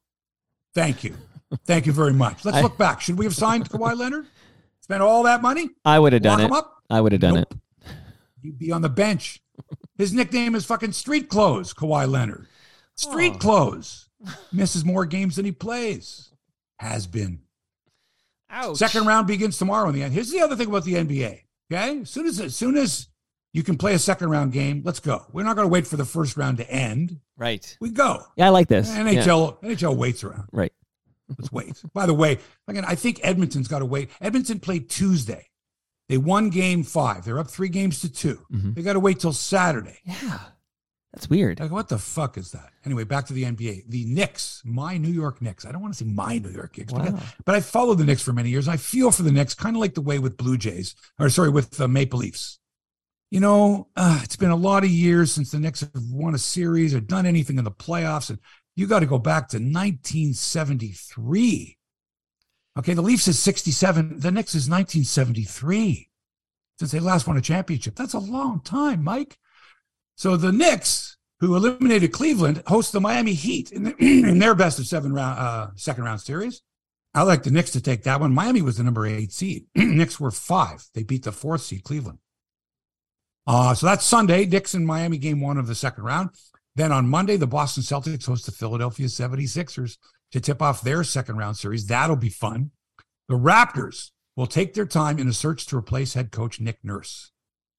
thank you. Thank you very much. Let's I, look back. Should we have signed Kawhi Leonard? Spend all that money? I would have done it. I would have done nope. it. You'd be on the bench. His nickname is fucking Street Clothes, Kawhi Leonard. Street oh. Clothes. Misses more games than he plays. Has been. Ouch. Second round begins tomorrow in the end. Here's the other thing about the NBA. Okay. As soon as as soon as you can play a second round game, let's go. We're not going to wait for the first round to end. Right. We go. Yeah, I like this. NHL yeah. NHL waits around. Right. Let's wait. By the way, again, I think Edmonton's got to wait. Edmonton played Tuesday. They won game five. They're up three games to 2 mm-hmm. They got to wait till Saturday. Yeah. That's weird. Like, what the fuck is that? Anyway, back to the NBA. The Knicks, my New York Knicks. I don't want to say my New York Knicks, wow. but, I, but I followed the Knicks for many years. I feel for the Knicks, kind of like the way with Blue Jays, or sorry, with the Maple Leafs. You know, uh, it's been a lot of years since the Knicks have won a series or done anything in the playoffs, and you got to go back to 1973. Okay, the Leafs is 67. The Knicks is 1973 since they last won a championship. That's a long time, Mike. So the Knicks, who eliminated Cleveland, host the Miami Heat in, the, in their best of seven round uh, second round series. I like the Knicks to take that one. Miami was the number eight seed. Knicks were five. They beat the fourth seed, Cleveland. Uh, so that's Sunday. Knicks and Miami game one of the second round. Then on Monday, the Boston Celtics host the Philadelphia 76ers to tip off their second round series. That'll be fun. The Raptors will take their time in a search to replace head coach Nick Nurse.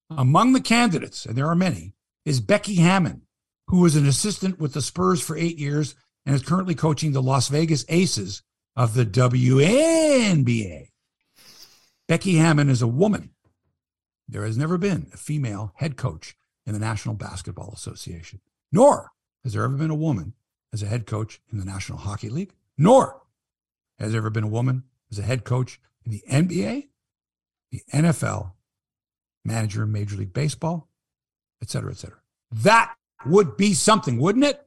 Among the candidates, and there are many, is Becky Hammon, who was an assistant with the Spurs for eight years and is currently coaching the Las Vegas Aces of the WNBA. Becky Hammon is a woman. There has never been a female head coach in the National Basketball Association, nor has there ever been a woman as a head coach in the National Hockey League, nor has there ever been a woman as a head coach in the NBA, the NFL, manager in Major League Baseball, et cetera, et cetera. That would be something, wouldn't it?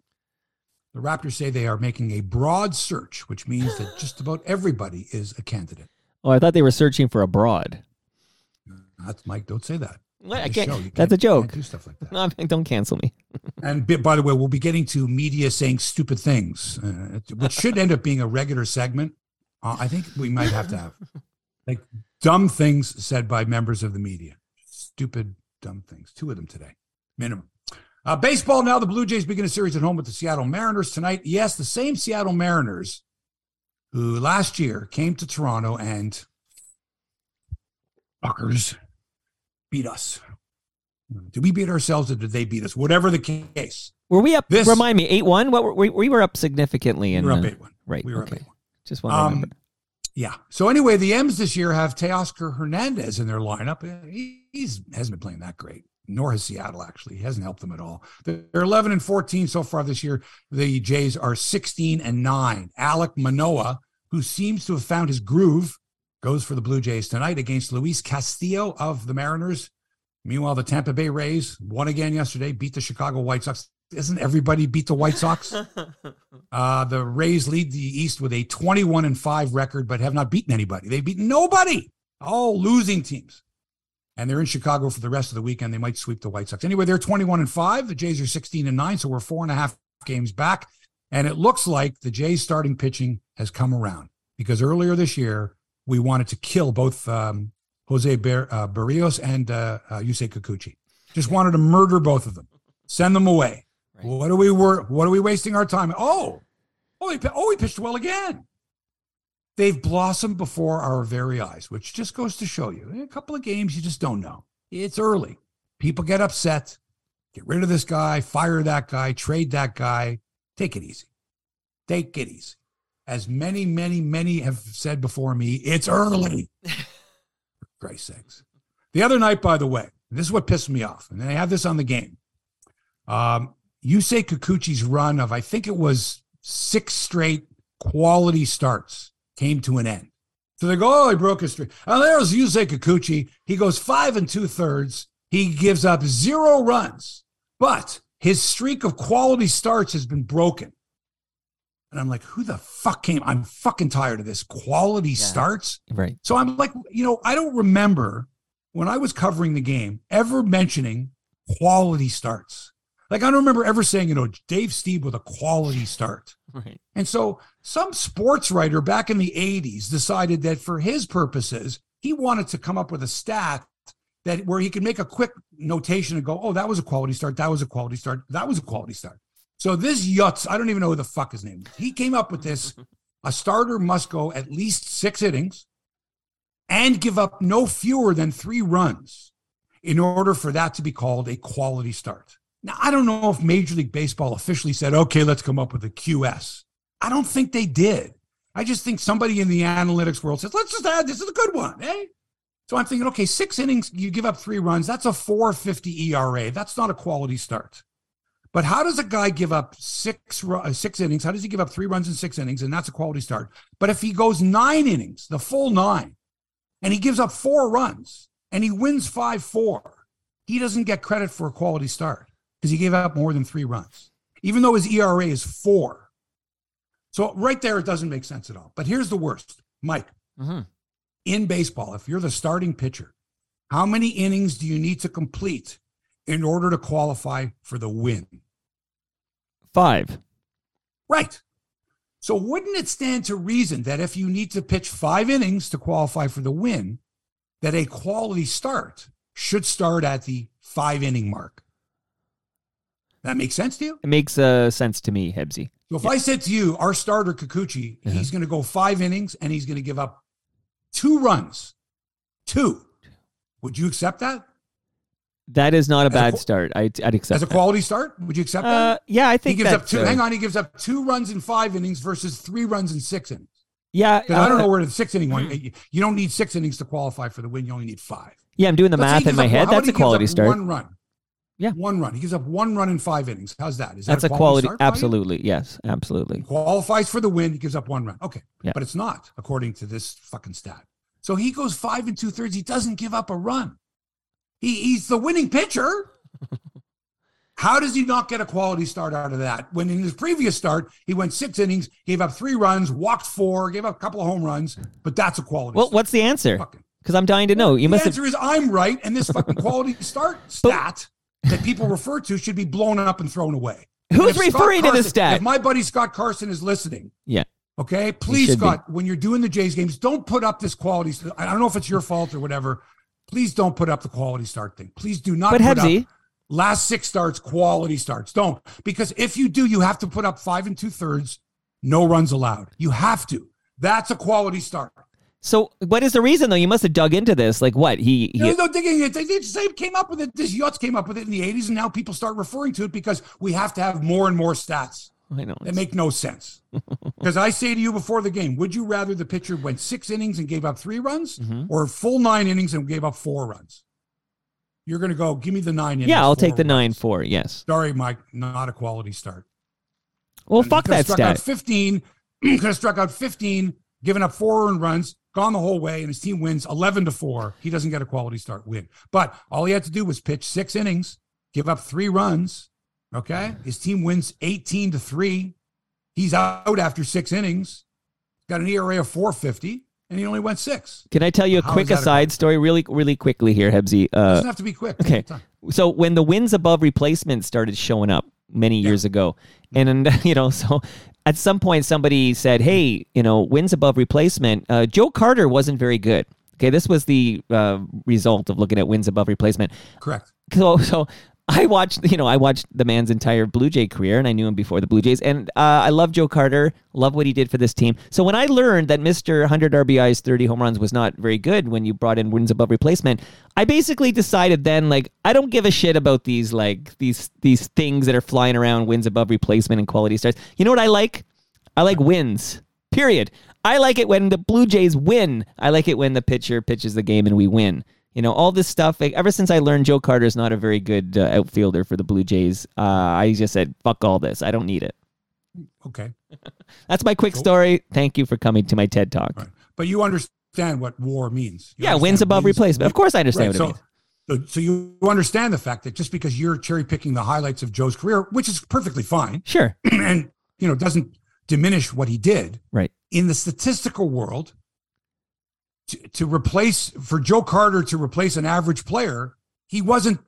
The Raptors say they are making a broad search, which means that just about everybody is a candidate. Oh, I thought they were searching for a broad. That's Mike. Don't say that. What? I can't, can't, that's a joke. do stuff like that. No, don't cancel me. and by the way, we'll be getting to media saying stupid things, uh, which should end up being a regular segment. Uh, I think we might have to have like dumb things said by members of the media. Stupid, dumb things. Two of them today minimum. Uh, baseball now, the Blue Jays begin a series at home with the Seattle Mariners tonight. Yes, the same Seattle Mariners who last year came to Toronto and fuckers beat us. Did we beat ourselves or did they beat us? Whatever the case. Were we up? This, remind me, 8 1? What were, we, we were up significantly. In, we were up 8 1. Right. We were okay. up 8 1. Just want to um, remember. Yeah. So anyway, the M's this year have Teoscar Hernandez in their lineup. He he's, hasn't been playing that great nor has Seattle actually. He hasn't helped them at all. They're 11 and 14 so far this year. The Jays are 16 and 9. Alek Manoah, who seems to have found his groove, goes for the Blue Jays tonight against Luis Castillo of the Mariners. Meanwhile, the Tampa Bay Rays won again yesterday, beat the Chicago White Sox. Isn't everybody beat the White Sox? uh, the Rays lead the East with a 21 and 5 record, but have not beaten anybody. They've beaten nobody, all losing teams and they're in Chicago for the rest of the weekend. They might sweep the White Sox. Anyway, they're 21 and 5. The Jays are 16 and 9, so we're four and a half games back. And it looks like the Jays starting pitching has come around because earlier this year, we wanted to kill both um, Jose Ber- uh, Berrios and uh, uh, Yusei Kikuchi. Just wanted to murder both of them, send them away. Right. What are we were? What are we wasting our time? Oh, oh, he, oh, he pitched well again. They've blossomed before our very eyes, which just goes to show you in a couple of games, you just don't know. It's early. People get upset. Get rid of this guy, fire that guy, trade that guy. Take it easy. Take it easy. As many, many, many have said before me, it's early. For Christ's sakes. The other night, by the way, this is what pissed me off, and I have this on the game. Um, say Kikuchi's run of, I think it was six straight quality starts came to an end. So they go, oh, he broke his streak. And there's Yusei Kikuchi. He goes five and two thirds. He gives up zero runs, but his streak of quality starts has been broken. And I'm like, who the fuck came? I'm fucking tired of this quality yeah. starts. Right. So I'm like, you know, I don't remember when I was covering the game ever mentioning quality starts. Like I don't remember ever saying, you know, Dave Stieb with a quality start. Right. And so some sports writer back in the 80s decided that for his purposes, He wanted to come up with a stat that where he could make a quick notation and go, oh, that was a quality start. That was a quality start. That was a quality start. So this Yutz, I don't even know who the fuck his name is. He came up with this. A starter must go at least six innings and give up no fewer than three runs in order for that to be called a quality start. Now, I don't know if Major League Baseball officially said, okay, let's come up with a QS. I don't think they did. I just think somebody in the analytics world says, let's just add this is a good one, eh? So I'm thinking, okay, six innings, you give up three runs. That's a 450 ERA. That's not a quality start. But how does a guy give up six uh, six innings? How does he give up three runs in six innings? And that's a quality start. But if he goes nine innings, the full nine, and he gives up four runs and he wins 5 4, he doesn't get credit for a quality start because he gave up more than three runs, even though his ERA is four. So right there, it doesn't make sense at all. But here's the worst, Mike. Mm-hmm. In baseball, if you're the starting pitcher, how many innings do you need to complete in order to qualify for the win? Five. Right. So wouldn't it stand to reason that if you need to pitch five innings to qualify for the win, that a quality start should start at the five inning mark? That makes sense to you? It makes uh, sense to me, Hebsy. So if yeah. I said to you, our starter Kikuchi, uh-huh. he's going to go five innings and he's going to give up two runs, two, would you accept that? That is not a as bad a, start. I, would accept as a that. quality start. Would you accept uh, that? Yeah, I think he gives up two. Uh, hang on, he gives up two runs in five innings versus three runs in six innings. Yeah, uh, I don't know where the six inning one. You don't need six innings to qualify for the win. You only need five. Yeah, I'm doing the Let's math in my head. That's a quality start. One run. Yeah. One run. He gives up one run in five innings. How's that? Is that That's a quality? quality absolutely. Yes, absolutely. He qualifies for the win. He gives up one run. Okay. Yeah. But it's not, according to this fucking stat. So he goes five and two thirds. He doesn't give up a run. He, he's the winning pitcher. How does he not get a quality start out of that? When in his previous start, he went six innings, gave up three runs, walked four, gave up a couple of home runs, but that's a quality well, start. what's the answer? Because I'm dying to know. You the must answer have... is I'm right, and this fucking quality start stat that people refer to should be blown up and thrown away. Who's referring Carson, to this stat? If my buddy Scott Carson is listening, yeah. Okay, please, Scott, be. when you're doing the Jays games, don't put up this quality. I don't know if it's your fault or whatever. Please don't put up the quality start thing. Please do not. But put Hebsy, up last six starts, quality starts. Don't because if you do, you have to put up five and two thirds, no runs allowed. You have to. That's a quality start. So, what is the reason though? You must have dug into this. Like what? He, he... There's no digging it. They, they came up with it. This yachts came up with it in the 80s, and now people start referring to it because we have to have more and more stats. I know. It make no sense. Because I say to you before the game, would you rather the pitcher went six innings and gave up three runs mm-hmm. or full nine innings and gave up four runs? You're going to go, give me the nine innings. Yeah, I'll take the runs. nine four. Yes. Sorry, Mike, not a quality start. Well, and fuck that struck stat. Out 15, could have struck out 15, given up four earned runs, gone the whole way, and his team wins 11 to 4. He doesn't get a quality start win. But all he had to do was pitch six innings, give up three runs. Okay. His team wins 18 to 3. He's out after six innings, got an ERA of 450, and he only went six. Can I tell you a How quick aside a- story, really, really quickly here, Hebsy? Uh, doesn't have to be quick. Okay. So when the wins above replacement started showing up many years yeah. ago, and you know, so at some point somebody said, "Hey, you know, wins above replacement." Uh, Joe Carter wasn't very good. Okay, this was the uh, result of looking at wins above replacement. Correct. So, so I watched, you know, I watched the man's entire Blue Jay career, and I knew him before the Blue Jays. And uh, I love Joe Carter, love what he did for this team. So when I learned that Mister 100 RBIs, 30 home runs was not very good when you brought in wins above replacement, I basically decided then, like, I don't give a shit about these like these these things that are flying around, wins above replacement and quality starts. You know what I like? I like wins. Period. I like it when the Blue Jays win. I like it when the pitcher pitches the game and we win. You know, all this stuff. Like, ever since I learned Joe Carter is not a very good uh, outfielder for the Blue Jays, uh, I just said, fuck all this. I don't need it. Okay. That's my quick story. Thank you for coming to my TED Talk. Right. But you understand what war means. You yeah, wins above wins, replacement. Of course I understand right. what it means. So you understand the fact that just because you're cherry picking the highlights of Joe's career, which is perfectly fine. Sure. and, you know, doesn't diminish what he did. Right. In the statistical world, to, to replace for Joe Carter to replace an average player, he wasn't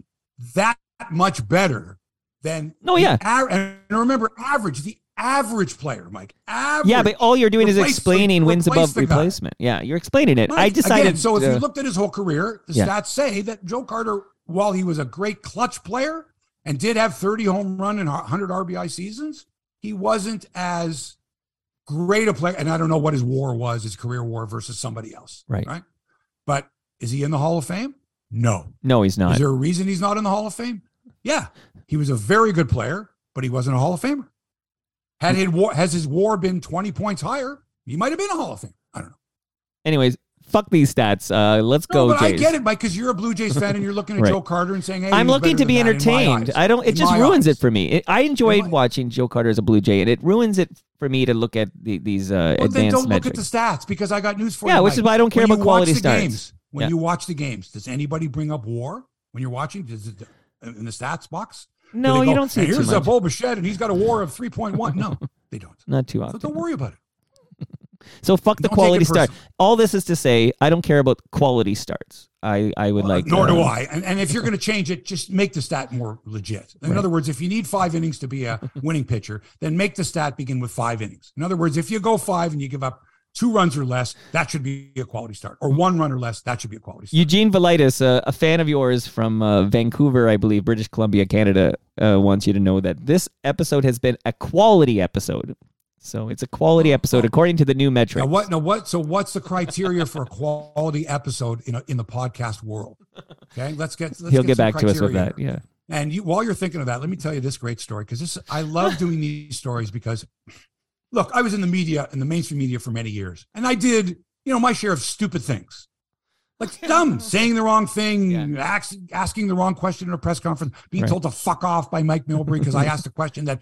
that much better than. No, yeah. and remember, average. The average player, Mike. Average. Yeah, but all you're doing Replace, is explaining wins above replacement. Guy. Yeah, you're explaining it. Right. I decided. Again, so if you looked at his whole career, the yeah. stats say that Joe Carter, while he was a great clutch player and did have 30 home run and 100 RBI seasons, he wasn't as great a player. And I don't know what his war was, his career war versus somebody else. Right. Right. But is he in the Hall of Fame? No. No, he's not. Is there a reason he's not in the Hall of Fame? Yeah. He was a very good player, but he wasn't a Hall of Famer. Had his war, has his war been 20 points higher, he might have been a Hall of Fame. I don't know. Anyways, fuck these stats. Uh, let's no, go. But Jays. I get it, Mike, because you're a Blue Jays fan and you're looking at right. Joe Carter and saying, "Hey, I'm looking to be entertained." I don't. It in just ruins eyes. it for me. It, I enjoyed watching Joe Carter as a Blue Jay, and it ruins it for me to look at the, these uh, well, then don't metrics. look at the stats because I got news for yeah, you. Yeah, which is why I don't care when about quality stats. Games, when yeah. you watch the games, does anybody bring up WAR when you're watching? Does it in the stats box? No, do you don't see. Here's a Bo Bichette, and he's got a WAR of 3.1. No, they don't. Not too often. So don't worry about it. So fuck the quality start. All this is to say, I don't care about quality starts. I, I would well, like. Nor uh, do I. And, and if you're going to change it, just make the stat more legit. In right. other words, if you need five innings to be a winning pitcher, then make the stat begin with five innings. In other words, if you go five and you give up two runs or less, that should be a quality start. Or one run or less, that should be a quality start. Eugene Velitis, uh, a fan of yours from uh, Vancouver, I believe, British Columbia, Canada, uh, wants you to know that this episode has been a quality episode. So it's a quality episode according to the new metrics. Now what? Now what? So what's the criteria for a quality episode in a, in the podcast world? Okay, let's get. Let's He'll get, get back to us with that. Yeah. And you, while you're thinking of that, let me tell you this great story because this I love doing these stories because, look, I was in the media in the mainstream media for many years, and I did you know my share of stupid things, like dumb, saying the wrong thing, yeah. ask, asking the wrong question in a press conference, being right. told to fuck off by Mike Milbury because I asked a question that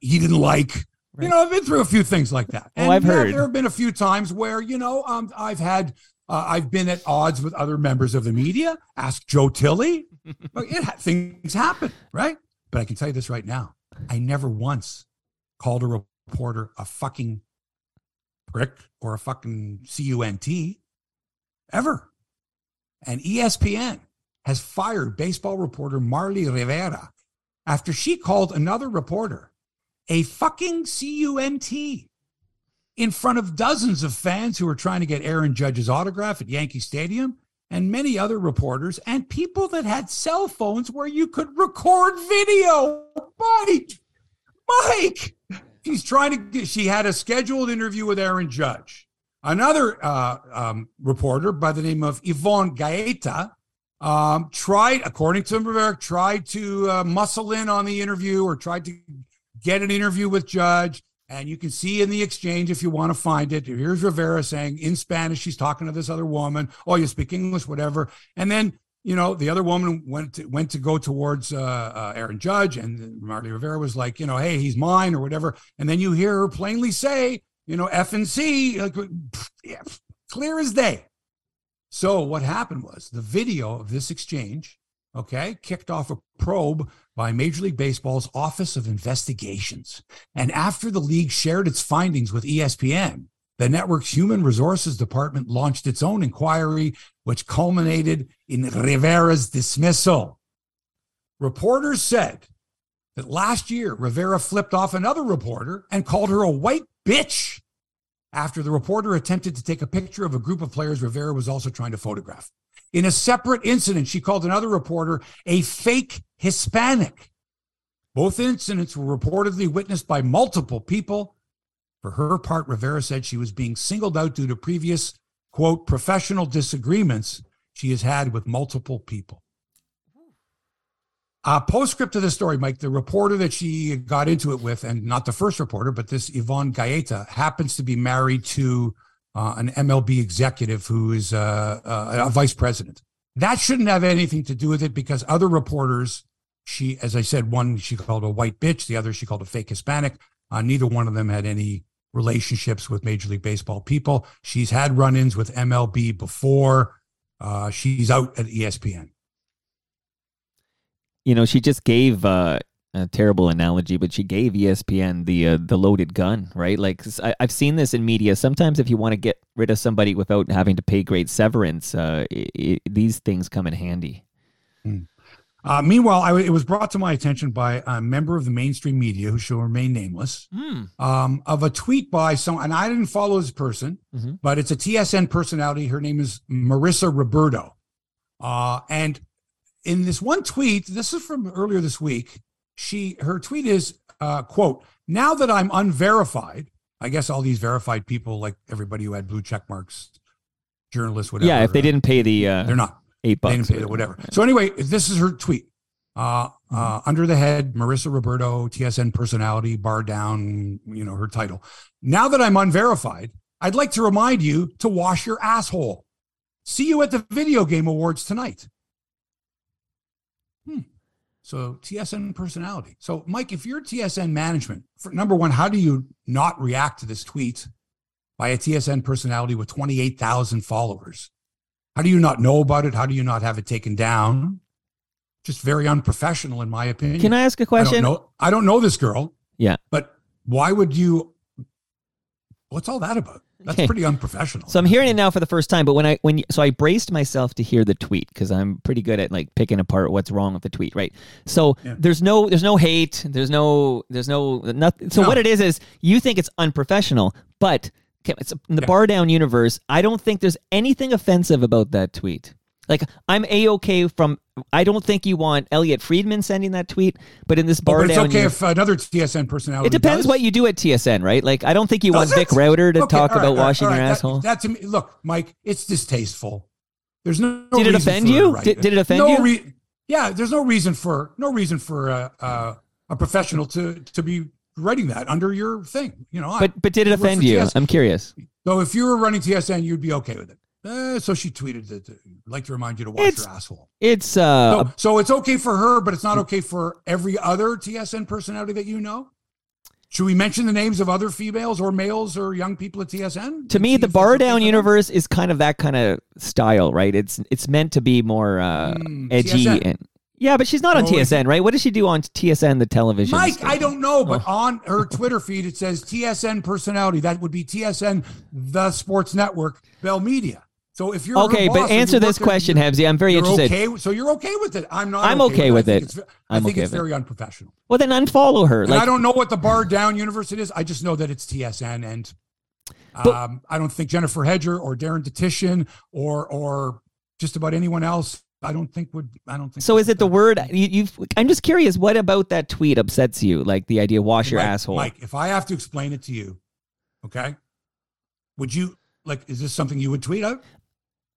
he didn't like Right. You know, I've been through a few things like that. And oh, I've heard. There have been a few times where, you know, um, I've had, uh, I've been at odds with other members of the media. Ask Joe Tilley. it, things happen, right? But I can tell you this right now. I never once called a reporter a fucking prick or a fucking cunt ever. And ESPN has fired baseball reporter Marly Rivera after she called another reporter a fucking CUNT in front of dozens of fans who were trying to get Aaron Judge's autograph at Yankee Stadium and many other reporters and people that had cell phones where you could record video. Mike, Mike, she's trying to get, she had a scheduled interview with Aaron Judge. Another uh, um, reporter by the name of Yvonne Gaeta um, tried, according to Rivera, tried to uh, muscle in on the interview or tried to get an interview with Judge, and you can see in the exchange if you want to find it. Here's Rivera saying in Spanish, she's talking to this other woman. Oh, you speak English, whatever. And then you know the other woman went to, went to go towards uh, uh, Aaron Judge, and Marly Rivera was like, you know, hey, he's mine or whatever. And then you hear her plainly say, you know, F and C, like yeah, clear as day. So what happened was the video of this exchange, okay, kicked off a probe by Major League Baseball's Office of Investigations. And after the league shared its findings with ESPN, the network's human resources department launched its own inquiry, which culminated in Rivera's dismissal. Reporters said that last year, Rivera flipped off another reporter and called her a white bitch after the reporter attempted to take a picture of a group of players Rivera was also trying to photograph. In a separate incident, she called another reporter a fake Hispanic. Both incidents were reportedly witnessed by multiple people. For her part, Rivera said she was being singled out due to previous, quote, professional disagreements she has had with multiple people. Uh, postscript to the story, Mike, the reporter that she got into it with, and not the first reporter, but this Yvonne Gaeta, happens to be married to uh, an MLB executive who is uh, uh, a vice president. That shouldn't have anything to do with it because other reporters, she, as I said, one she called a white bitch, the other she called a fake Hispanic. Uh, neither one of them had any relationships with Major League Baseball people. She's had run ins with MLB before. Uh, she's out at ESPN. You know, she just gave a terrible analogy, but she gave ESPN the uh, the loaded gun, right? Like I, have seen this in media. Sometimes, if you want to get rid of somebody without having to pay great severance, uh, it, it, these things come in handy. Mm. Uh, meanwhile, I, it was brought to my attention by a member of the mainstream media who shall remain nameless mm. um, of a tweet by someone, and I didn't follow this person, mm-hmm. but it's a TSN personality. Her name is Marissa Roberto. Uh, and in this one tweet, this is from earlier this week, she her tweet is uh, quote, now that I'm unverified, I guess all these verified people, like everybody who had blue check marks, journalists, whatever. Yeah, if they didn't pay the uh, they're not eight bucks. They didn't pay the whatever. So anyway, this is her tweet. Uh, uh, under the head, Marissa Roberto, TSN personality, bar down, you know, her title. Now that I'm unverified, I'd like to remind you to wash your asshole. See you at the video game awards tonight. So TSN personality. So Mike, if you're TSN management, for, number one, how do you not react to this tweet by a TSN personality with 28,000 followers? How do you not know about it? How do you not have it taken down? Just very unprofessional, in my opinion. Can I ask a question? I don't know, I don't know this girl. Yeah. But why would you? What's all that about? That's pretty unprofessional. So I'm hearing it now for the first time. But when I when so I braced myself to hear the tweet because I'm pretty good at like picking apart what's wrong with the tweet, right? So yeah. there's no there's no hate, there's no there's no nothing. So no. what it is is you think it's unprofessional, but it's in the yeah. bar down universe. I don't think there's anything offensive about that tweet. Like I'm a okay from. I don't think you want Elliotte Friedman sending that tweet, but in this bar but it's down, okay if another TSN personality. It depends does. what you do at TSN, right? Like I don't think you does want it? Vic Rauter to okay, talk right, about right, washing right, your that, asshole. That to me, look, Mike, it's distasteful. There's no. Did it offend you? Did, did, it offend no you? Re- yeah, there's no reason for no reason for uh, uh, a professional to to be writing that under your thing. You know, but I, but did it offend you? TSN. I'm curious. So if you were running TSN, you'd be okay with it. Uh, so she tweeted that like to remind you to watch it's, your asshole. It's uh so, so, it's okay for her, but it's not okay for every other TSN personality that you know. Should we mention the names of other females or males or young people at TSN? To me, the bar down universe is kind of that kind of style, right? It's it's meant to be more uh, mm, edgy TSN. and yeah, but she's not on oh, TSN, right? What does she do on TSN, the television? Mike, station? I don't know, but on her Twitter feed it says TSN personality. That would be TSN, the Sports Network, Bell Media. So if you're okay, but answer this question, Hebsy. I'm very interested. Okay, so you're okay with it? I'm not. I'm okay, okay with, it. I think it's, very unprofessional. Well, then unfollow her. Like, I don't know what the bar down universe it is. I just know that it's TSN, and but, um, I don't think Jennifer Hedger or Darren Dutchyshen or or just about anyone else. I don't think would. I don't think. So is it the word? You, have I'm just curious. What about that tweet upsets you? Like the idea, wash your Mike, asshole. Mike, if I have to explain it to you, okay, would you like? Is this something you would tweet out?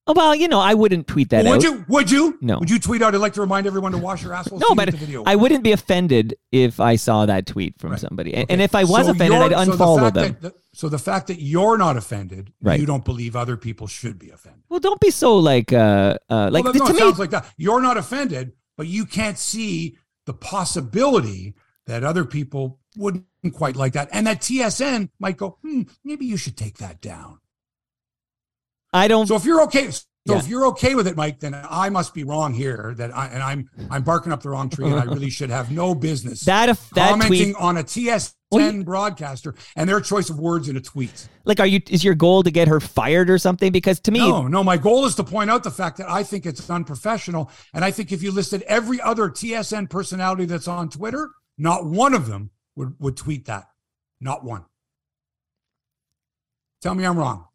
Oh, well, you know, I wouldn't tweet that would out. you? Would you? No. Would you tweet out? I'd like to remind everyone to wash your asshole. no, but I wouldn't be offended if I saw that tweet from right. somebody, okay. and if I was so offended, I'd unfollow so the them. That, so the fact that you're not offended, right. you don't believe other people should be offended. Well, don't be so like, uh, uh like well, no, to it me, sounds like that. You're not offended, but you can't see the possibility that other people wouldn't quite like that, and that TSN might go, hmm, maybe you should take that down. I don't. So if you're okay, so yeah. if you're okay with it, Mike, then I must be wrong here. That I and I'm I'm barking up the wrong tree, and I really should have no business that if that commenting tweet, on a TSN well, broadcaster and their choice of words in a tweet. Like, are you is your goal to get her fired or something? Because to me, no, no. My goal is to point out the fact that I think it's unprofessional, and I think if you listed every other TSN personality that's on Twitter, not one of them would would tweet that. Not one. Tell me I'm wrong.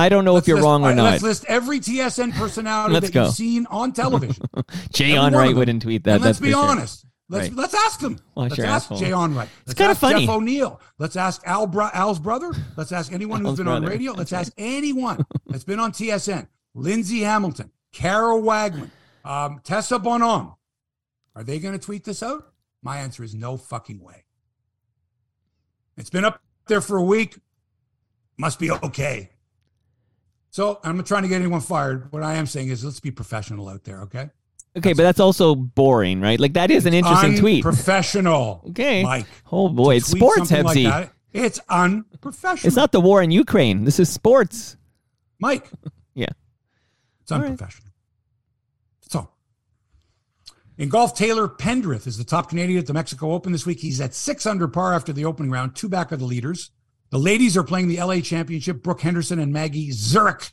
I don't know let's if you're list, wrong or not. Let's list every TSN personality that go. you've seen on television. Jay Onrait wouldn't tweet that. And let's be honest. Sure. Let's right. let's ask them. let's ask asshole. Jay Onrait. It's kind of funny. Jeff O'Neill. Let's ask Al Bro- Al's brother. Let's ask anyone who's been brother. on radio. Let's ask anyone that's been on TSN. Lindsay Hamilton, Kara Wagland, um, Tessa Bonhomme. Are they going to tweet this out? My answer is no fucking way. It's been up there for a week. Must be okay. So I'm not trying to get anyone fired. What I am saying is let's be professional out there, okay? Okay, that's but that's also boring, right? Like that is an interesting tweet. Professional. okay. Mike. Oh boy, it's sports, Hebsy. Like it's unprofessional. It's not the war in Ukraine. This is sports. Mike. yeah. It's unprofessional. Right. So in golf, Taylor Pendrith is the top Canadian at the Mexico Open this week. He's at six under par after the opening round, two back of the leaders. The ladies are playing the LA Championship. Brooke Henderson and Maddie Szeryk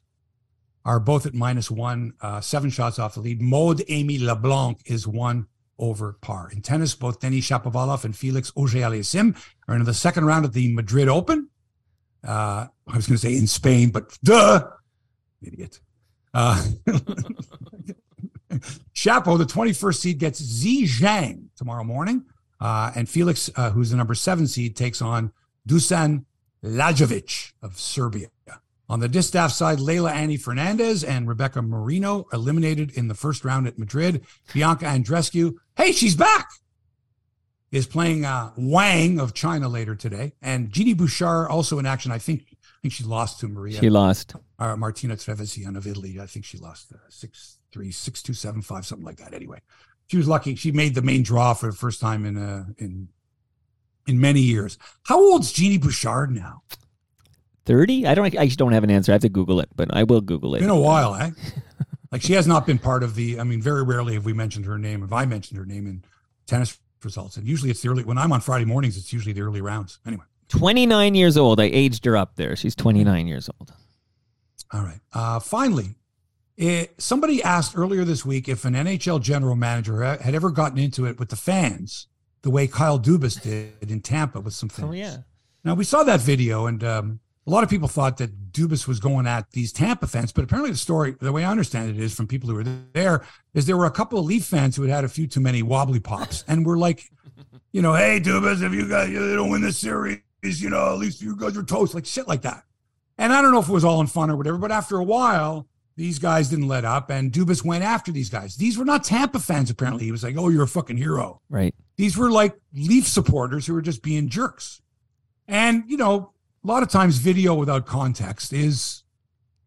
are both at minus one, uh, seven shots off the lead. Maude-Aimée Leblanc is one over par. In tennis, both Denis Shapovalov and Felix Auger-Aliassime are in the second round of the Madrid Open. Uh, I was going to say in Spain, but duh, idiot. Uh, Shapo, the 21st seed, gets Zi Zhang tomorrow morning. Uh, and Felix, uh, who's the number seven seed, takes on Dusan Lajovic of Serbia. On the distaff side, Leylah Annie Fernandez and Rebecca Marino eliminated in the first round at Madrid. Bianca Andreescu, hey, she's back, is playing uh, Wang of China later today. And Genie Bouchard also in action. I think I think she lost to Maria. She lost. Uh, Martina Trevisan of Italy. I think she lost uh, six three six two seven five something like that. Anyway, she was lucky. She made the main draw for the first time in uh, in in many years. How old's Genie Bouchard now? 30? I don't I don't have an answer. I have to Google it, but I will Google it. Been a while, eh? like she has not been part of the I mean, very rarely have we mentioned her name. have I mentioned her name in tennis results. And usually it's the early when I'm on Friday mornings, it's usually the early rounds. Anyway. 29 years old. I aged her up there. She's 29 years old. All right. Uh, finally, it, somebody asked earlier this week if an NHL general manager had ever gotten into it with the fans the way Kyle Dubas did in Tampa with some fans. Oh, yeah. Now, we saw that video, and um, a lot of people thought that Dubas was going at these Tampa fans, but apparently the story, the way I understand it is from people who were there, is there were a couple of Leaf fans who had had a few too many wobbly pops and were like, you know, hey Dubas, if you guys you don't win this series, you know, at least you guys are toast, like shit like that. And I don't know if it was all in fun or whatever, but after a while, these guys didn't let up, and Dubas went after these guys. These were not Tampa fans. Apparently, he was like, "Oh, you're a fucking hero." Right. These were like Leaf supporters who were just being jerks. And you know, a lot of times video without context is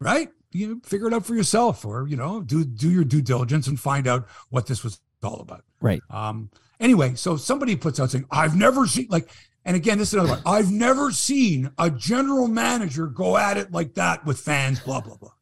right you figure it out for yourself or you know do do your due diligence and find out what this was all about right um anyway so somebody puts out saying i've never seen like and again this is another one i've never seen a general manager go at it like that with fans blah blah blah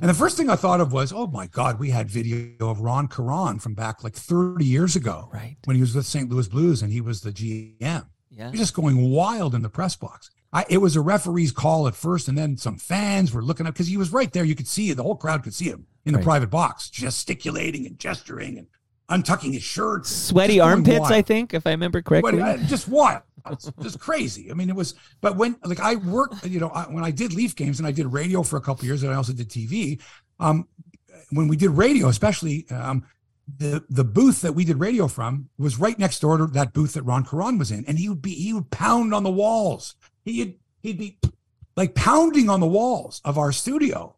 and the first thing i thought of was oh my god we had video of ron caron from back like 30 years ago right when he was with st louis blues and he was the gm yeah just going wild in the press box I, it was a referee's call at first, and then some fans were looking up because he was right there. You could see the whole crowd could see him in the right. private box, gesticulating and gesturing and untucking his shirt. Sweaty armpits, wild. I think, if I remember correctly. But, uh, just wild, just crazy. I mean, it was. But when like I worked, you know, I, when I did Leaf games and I did radio for a couple years, and I also did TV. Um, when we did radio, especially, um, the the booth that we did radio from was right next door to that booth that Ron Caron was in, and he would be he would pound on the walls he'd he'd be like pounding on the walls of our studio.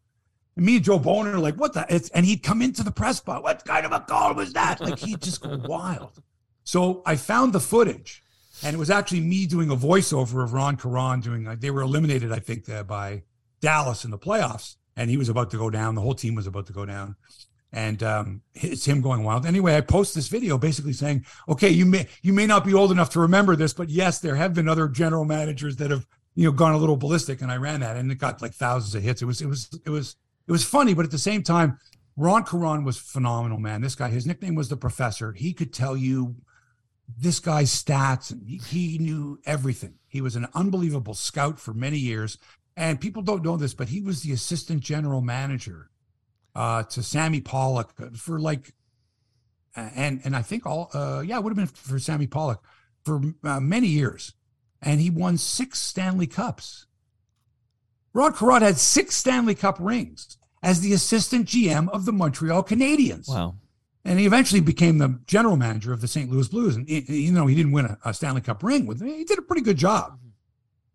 And me and Joe Bowen are like, what the? It's, and he'd come into the press box. What kind of a call was that? Like he'd just go wild. So I found the footage, and it was actually me doing a voiceover of Ron Caron doing. Uh, they were eliminated, I think, uh, by Dallas in the playoffs, and he was about to go down. The whole team was about to go down, and um, it's him going wild. Anyway, I post this video basically saying, "Okay, you may you may not be old enough to remember this, but yes, there have been other general managers that have you know gone a little ballistic." And I ran that, and it got like thousands of hits. It was it was it was it was funny, but at the same time, Ron Caron was phenomenal, man. This guy, his nickname was the Professor. He could tell you this guy's stats, and he, he knew everything. He was an unbelievable scout for many years. And people don't know this, but he was the assistant general manager uh, to Sammy Pollock for like, and and I think all uh, yeah, it would have been for Sammy Pollock for uh, many years, and he won six Stanley Cups. Ron Caron had six Stanley Cup rings as the assistant GM of the Montreal Canadiens. Wow. And he eventually became the general manager of the St. Louis Blues. And even though he didn't win a, a Stanley Cup ring with me, he did a pretty good job. Mm-hmm.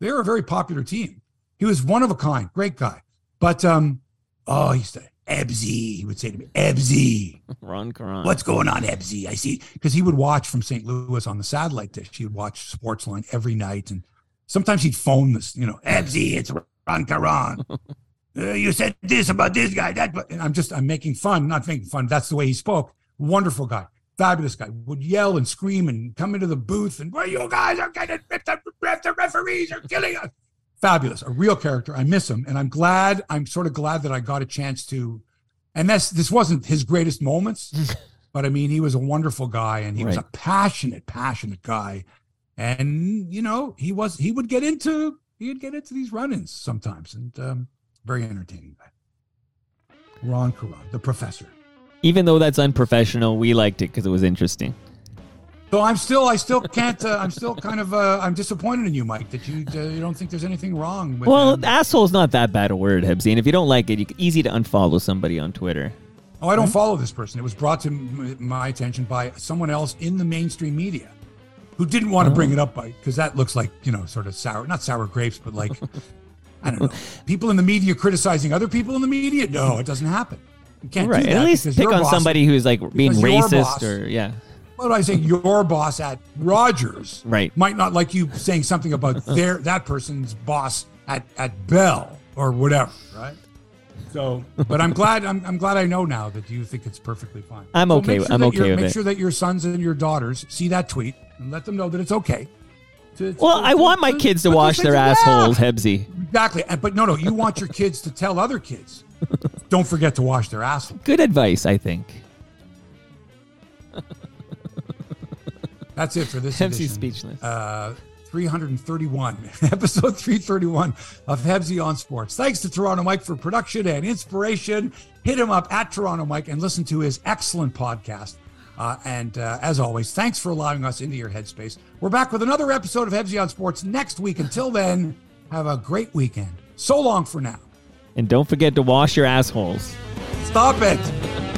They were a very popular team. He was one of a kind, great guy. But um, oh, he said Ebsy, he would say to me, Ebsy. Ron Caron. What's going on, Ebsy? I see. Because he would watch from St. Louis on the satellite dish. He would watch Sportsline every night. And sometimes he'd phone this, you know, Ebsy, it's Ron Caron. uh, you said this about this guy. That, but and I'm just, I'm making fun, not making fun. That's the way he spoke. Wonderful guy. Fabulous guy. Would yell and scream and come into the booth and, well, you guys are getting ripped up. The referees are killing us fabulous, a real character. I miss him, and I'm glad. I'm sort of glad that I got a chance to. And this this wasn't his greatest moments, but I mean, he was a wonderful guy, and he right. was a passionate, passionate guy. And you know, he was he would get into he would get into these run-ins sometimes, and um, very entertaining guy. Ron Caron, the professor. Even though that's unprofessional, we liked it because it was interesting. So I'm still, I still can't, uh, I'm still kind of, uh, I'm disappointed in you, Mike, that you uh, you don't think there's anything wrong with. Well, him. asshole's not that bad a word, Hebsy. And if you don't like it, you, easy to unfollow somebody on Twitter. Oh, I don't follow this person. It was brought to my attention by someone else in the mainstream media who didn't want to oh. bring it up because that looks like you know sort of sour, not sour grapes, but like I don't know, people in the media criticizing other people in the media. No, it doesn't happen. You can't right. At least pick on boss, somebody who's like being racist boss, or yeah. What do I say? Your boss at Rogers, right, might not like you saying something about their that person's boss at at Bell or whatever, right? So, but I'm glad I'm, I'm glad I know now that you think it's perfectly fine. I'm so okay. Sure I'm okay with make it. Make sure that your sons and your daughters see that tweet and let them know that it's okay. To, well, to, I want my kids to wash their assholes, yeah. Hebsy. Exactly, but no, no, you want your kids to tell other kids. Don't forget to wash their assholes. Good advice, I think. That's it for this Hebsy's speechless. Uh, 331, episode 331 of Hebsy on Sports. Thanks to Toronto Mike for production and inspiration. Hit him up at Toronto Mike and listen to his excellent podcast. Uh, and uh, as always, thanks for allowing us into your headspace. We're back with another episode of Hebsy on Sports next week. Until then, have a great weekend. So long for now. And don't forget to wash your assholes. Stop it.